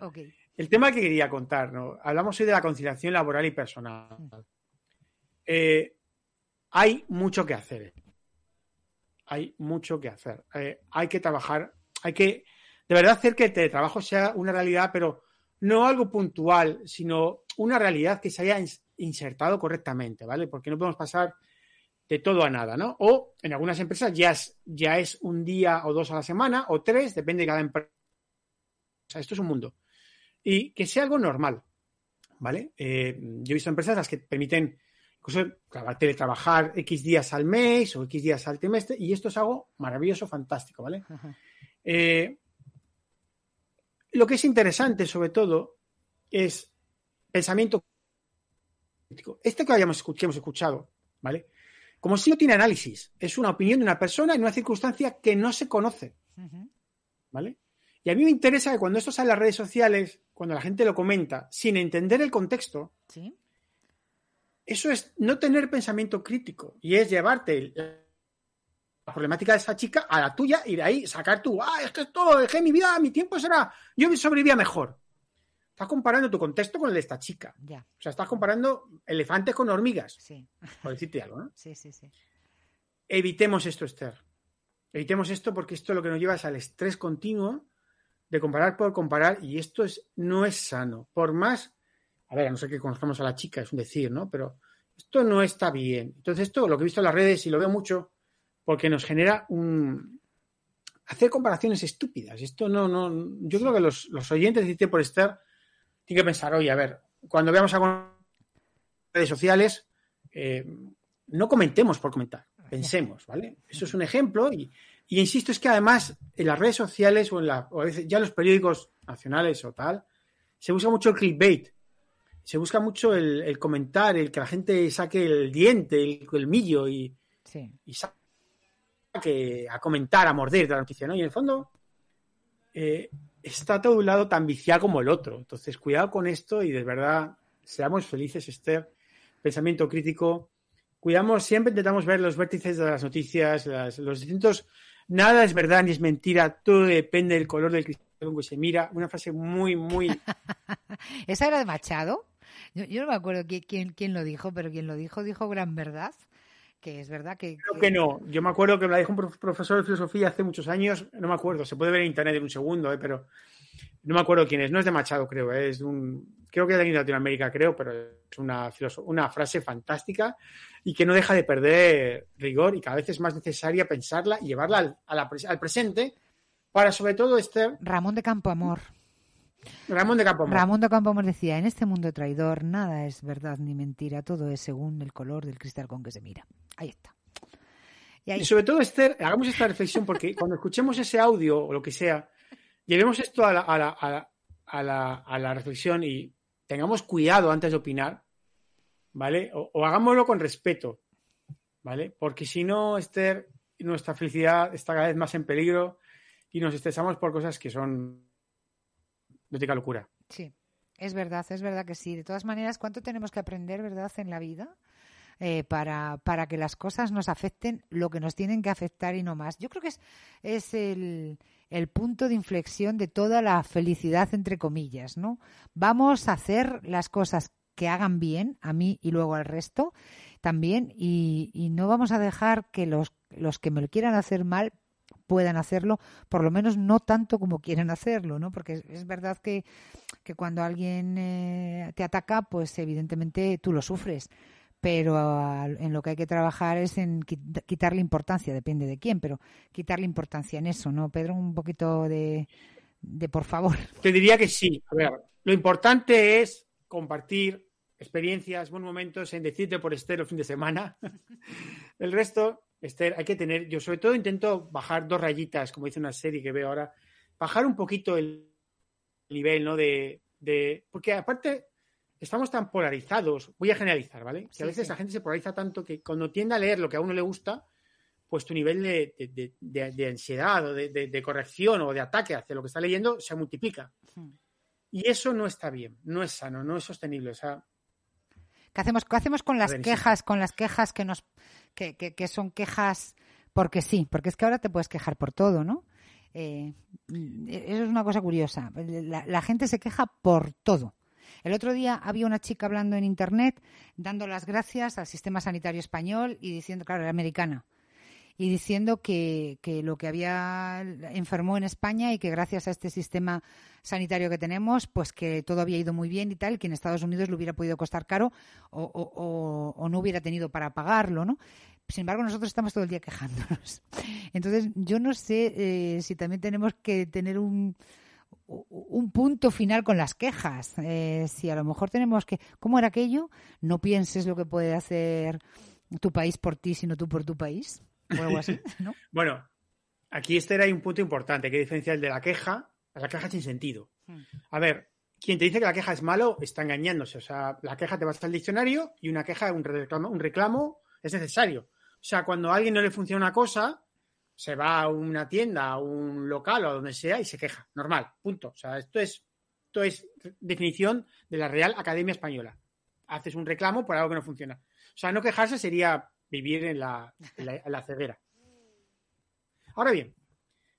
El tema que quería contar, ¿no? Hablamos hoy de la conciliación laboral y personal. Eh, hay mucho que hacer. Hay mucho que hacer. Eh, hay que trabajar, hay que de verdad hacer que el teletrabajo sea una realidad, pero no algo puntual, sino una realidad que se haya ins- insertado correctamente, ¿vale? Porque no podemos pasar de todo a nada, ¿no? O en algunas empresas ya es, ya es un día o dos a la semana, o tres, depende de cada empresa. O sea, esto es un mundo y que sea algo normal, ¿vale? Eh, yo he visto empresas las que permiten teletrabajar X días al mes o X días al trimestre y esto es algo maravilloso, fantástico, ¿vale? Eh, lo que es interesante, sobre todo, es pensamiento crítico. Esto que, hayamos, que hemos escuchado, ¿vale? Como si no tiene análisis, es una opinión de una persona en una circunstancia que no se conoce, ¿vale? Y a mí me interesa que cuando esto sale en las redes sociales, cuando la gente lo comenta, sin entender el contexto, Sí. Eso es no tener pensamiento crítico y es llevarte la problemática de esa chica a la tuya y de ahí sacar tú, ah, es que esto, dejé mi vida, mi tiempo será, yo sobrevivía mejor. Estás comparando tu contexto con el de esta chica. Ya. O sea, estás comparando elefantes con hormigas. Sí. Por decirte algo, ¿no? [laughs] Sí, sí, sí. Evitemos esto, Esther. Evitemos esto porque esto lo que nos lleva es al estrés continuo de comparar por comparar y esto es, no es sano. Por más, a ver, a no ser que conozcamos a la chica, es un decir, ¿no? Pero esto no está bien. Entonces esto, lo que he visto en las redes y lo veo mucho, porque nos genera un... hacer comparaciones estúpidas. Esto no, no, yo creo que los, los oyentes de por Esther tienen que pensar, oye, a ver, cuando veamos algo en redes sociales, eh, no comentemos por comentar, pensemos, ¿vale? Eso es un ejemplo y, y insisto, es que además en las redes sociales o, en la, o a veces ya en los periódicos nacionales o tal, se busca mucho el clickbait. Se busca mucho el, el comentar, el que la gente saque el diente, el colmillo y, Sí. y saque a comentar, a morder de la noticia, ¿no? Y en el fondo eh, está todo un lado tan viciado como el otro. Entonces, cuidado con esto y de verdad, seamos felices, Esther. Pensamiento crítico. Cuidamos, siempre intentamos ver los vértices de las noticias, las- los distintos. Nada es verdad ni es mentira, todo depende del color del cristal con que se mira. Una frase muy, muy. [laughs] ¿Esa era de Machado? Yo, yo no me acuerdo quién, quién, quién lo dijo, pero quien lo dijo dijo gran verdad. Que es verdad que. Creo que no. Yo me acuerdo que me la dijo un prof- profesor de filosofía hace muchos años. No me acuerdo. Se puede ver en internet en un segundo, ¿eh? pero no me acuerdo quién es. No es de Machado, creo. ¿eh? Es de un. Creo que es de Latinoamérica, creo, pero es una, una frase fantástica y que no deja de perder rigor y cada vez es más necesaria pensarla y llevarla al, a la pres- al presente para, sobre todo, Esther. Ramón de Campoamor. Ramón de Campoamor. Ramón de Campoamor decía, en este mundo traidor nada es verdad ni mentira, todo es según el color del cristal con que se mira. Ahí está. Y ahí Y sobre todo, Esther, hagamos esta reflexión porque [laughs] cuando escuchemos ese audio o lo que sea, llevemos esto a la, a la- a la- a la- a la reflexión y tengamos cuidado antes de opinar, ¿vale? O, o hagámoslo con respeto, ¿vale? Porque si no, Esther, nuestra felicidad está cada vez más en peligro y nos estresamos por cosas que son auténtica locura. Sí, es verdad, es verdad que sí. De todas maneras, ¿cuánto tenemos que aprender, verdad, en la vida? eh, para, para que las cosas nos afecten lo que nos tienen que afectar y no más. Yo creo que es, es el, el punto de inflexión de toda la felicidad, entre comillas, ¿no? Vamos a hacer las cosas que hagan bien a mí y luego al resto también y, y no vamos a dejar que los, los que me lo quieran hacer mal puedan hacerlo, por lo menos no tanto como quieren hacerlo, ¿no? Porque es, verdad que, que cuando alguien eh, te ataca, pues evidentemente tú lo sufres pero en lo que hay que trabajar es en quit- quitarle importancia, depende de quién, pero quitarle importancia en eso, ¿no? Pedro, un poquito de, de por favor. Te diría que sí. A ver, lo importante es compartir experiencias, buenos momentos, en decirte por Esther el fin de semana. [laughs] el resto, Esther, hay que tener, yo sobre todo intento bajar dos rayitas, como dice una serie que veo ahora, bajar un poquito el nivel, ¿no? De, de porque aparte estamos tan polarizados, voy a generalizar, ¿vale? Que Sí, a veces sí. la gente se polariza tanto que cuando tiende a leer lo que a uno le gusta, pues tu nivel de, de- de- ansiedad o de, corrección o de ataque hacia lo que está leyendo se multiplica. Y eso no está bien, no es sano, no es sostenible. O sea, ¿Qué hacemos, qué hacemos con las ver, sí. quejas, con las quejas que nos, que, que, que son quejas porque sí, porque es que ahora te puedes quejar por todo, ¿no? Eh, mm, eso es una cosa curiosa. La, la gente se queja por todo. El otro día había una chica hablando en internet dando las gracias al sistema sanitario español y diciendo, claro, era americana, y diciendo que, lo que había enfermó en España y que gracias a este sistema sanitario que tenemos, pues que todo había ido muy bien y tal, que en Estados Unidos le hubiera podido costar caro o, no hubiera tenido para pagarlo, ¿no? Sin embargo, nosotros estamos todo el día quejándonos. [laughs] Entonces, yo no sé eh, si también tenemos que tener un, un punto final con las quejas. Eh, si a lo mejor tenemos que, ¿cómo era aquello? No pienses lo que puede hacer tu país por ti, sino tú por tu país. O algo así, [laughs] ¿no? bueno, aquí este era un punto importante, que diferenciar el de la queja a la queja sin sentido. A ver, quien te dice que la queja es malo está engañándose. O sea, la queja te vas al diccionario y una queja, un reclamo, un reclamo es necesario. O sea, cuando a alguien no le funciona una cosa, se va a una tienda, a un local o a donde sea y se queja. Normal, punto. O sea, esto es, esto es definición de la Real Academia Española. Haces un reclamo por algo que no funciona. O sea, no quejarse sería vivir en la, en la, en la ceguera. Ahora bien,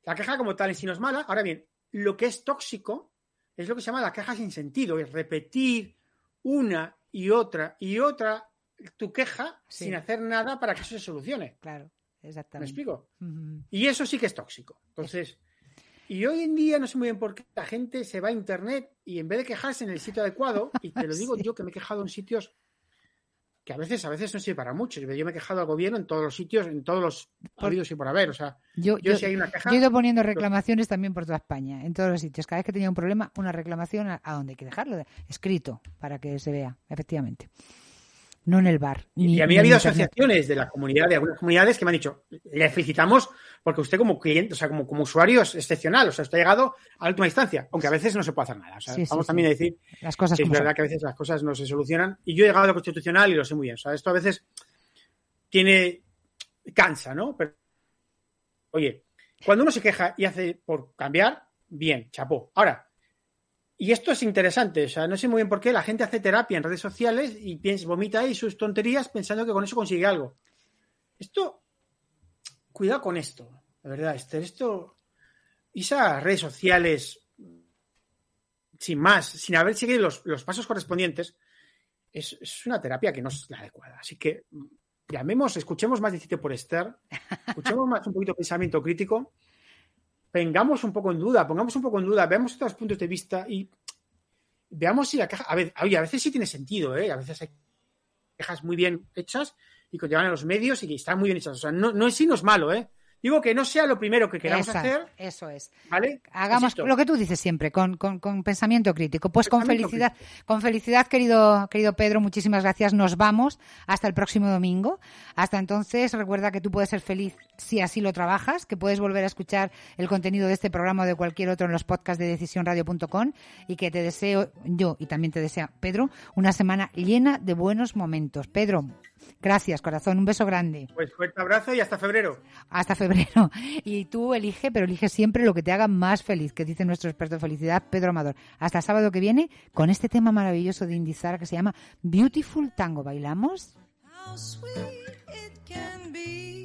la queja como tal en sí no es mala. Ahora bien, lo que es tóxico es lo que se llama la queja sin sentido, es repetir una y otra y otra tu queja Sí. sin hacer nada para que eso se solucione. Claro, ¿Me exactamente. explico? Ujú. Y eso sí que es tóxico. Entonces, y hoy en día no sé muy bien por qué la gente se va a internet y en vez de quejarse en el sitio adecuado, y te lo digo [laughs] yo que me he quejado en sitios que a veces, a veces no sirve para mucho. Yo me he quejado al gobierno en todos los sitios, en todos los habidos y por haber. O sea, Yo, yo, yo- si hay una queja. yo he ido poniendo reclamaciones también por toda España, en todos los sitios. Cada vez que tenía un problema, una reclamación a, a donde hay que dejarlo, escrito, para que se vea, efectivamente. No en el bar. Y a mí ha habido asociaciones de la comunidad, de algunas comunidades, que me han dicho, le felicitamos porque usted como cliente, o sea, como, como usuario es excepcional, o sea, usted ha llegado a la última instancia, aunque a veces no se puede hacer nada. O sea, Sí, vamos sí. también a decir Las cosas que es verdad son. que a veces las cosas no se solucionan. Y yo he llegado a lo constitucional y lo sé muy bien. O sea, esto a veces tiene, cansa, ¿no? Pero, oye, cuando uno se queja y hace por cambiar, bien, chapó. Ahora, y esto es interesante, o sea, no sé muy bien por qué la gente hace terapia en redes sociales y piensa, vomita ahí sus tonterías pensando que con eso consigue algo. Esto, cuidado con esto, de verdad, Esther, esto, esas redes sociales, sin más, sin haber seguido los, pasos correspondientes, es, una terapia que no es la adecuada. Así que mm, llamemos, escuchemos más Decite por Esther, escuchemos más un poquito de pensamiento crítico, vengamos un poco en duda, pongamos un poco en duda, veamos otros puntos de vista y veamos si la caja. A ver, oye, a veces sí tiene sentido, ¿eh? A veces hay quejas muy bien hechas y que llevan a los medios y que están muy bien hechas. O sea, no, no no es malo, ¿eh? Digo que no sea lo primero que queramos hacer, Eso es. ¿vale? Hagamos Insisto. lo que tú dices siempre, con, con- con pensamiento crítico. Pues con felicidad, con felicidad, querido, querido Pedro, muchísimas gracias. Nos vamos hasta el próximo domingo. Hasta entonces, recuerda que tú puedes ser feliz si así lo trabajas, que puedes volver a escuchar el contenido de este programa o de cualquier otro en los podcasts de decisionradio.com y que te deseo yo y también te desea Pedro una semana llena de buenos momentos. Pedro, gracias, corazón. Un beso grande. Pues fuerte abrazo y hasta febrero. Hasta febrero. Y tú elige, pero elige siempre lo que te haga más feliz, que dice nuestro experto en felicidad, Pedro Amador. Hasta el sábado que viene con este tema maravilloso de Indizara que se llama Beautiful Tango. ¿Bailamos? How sweet it can be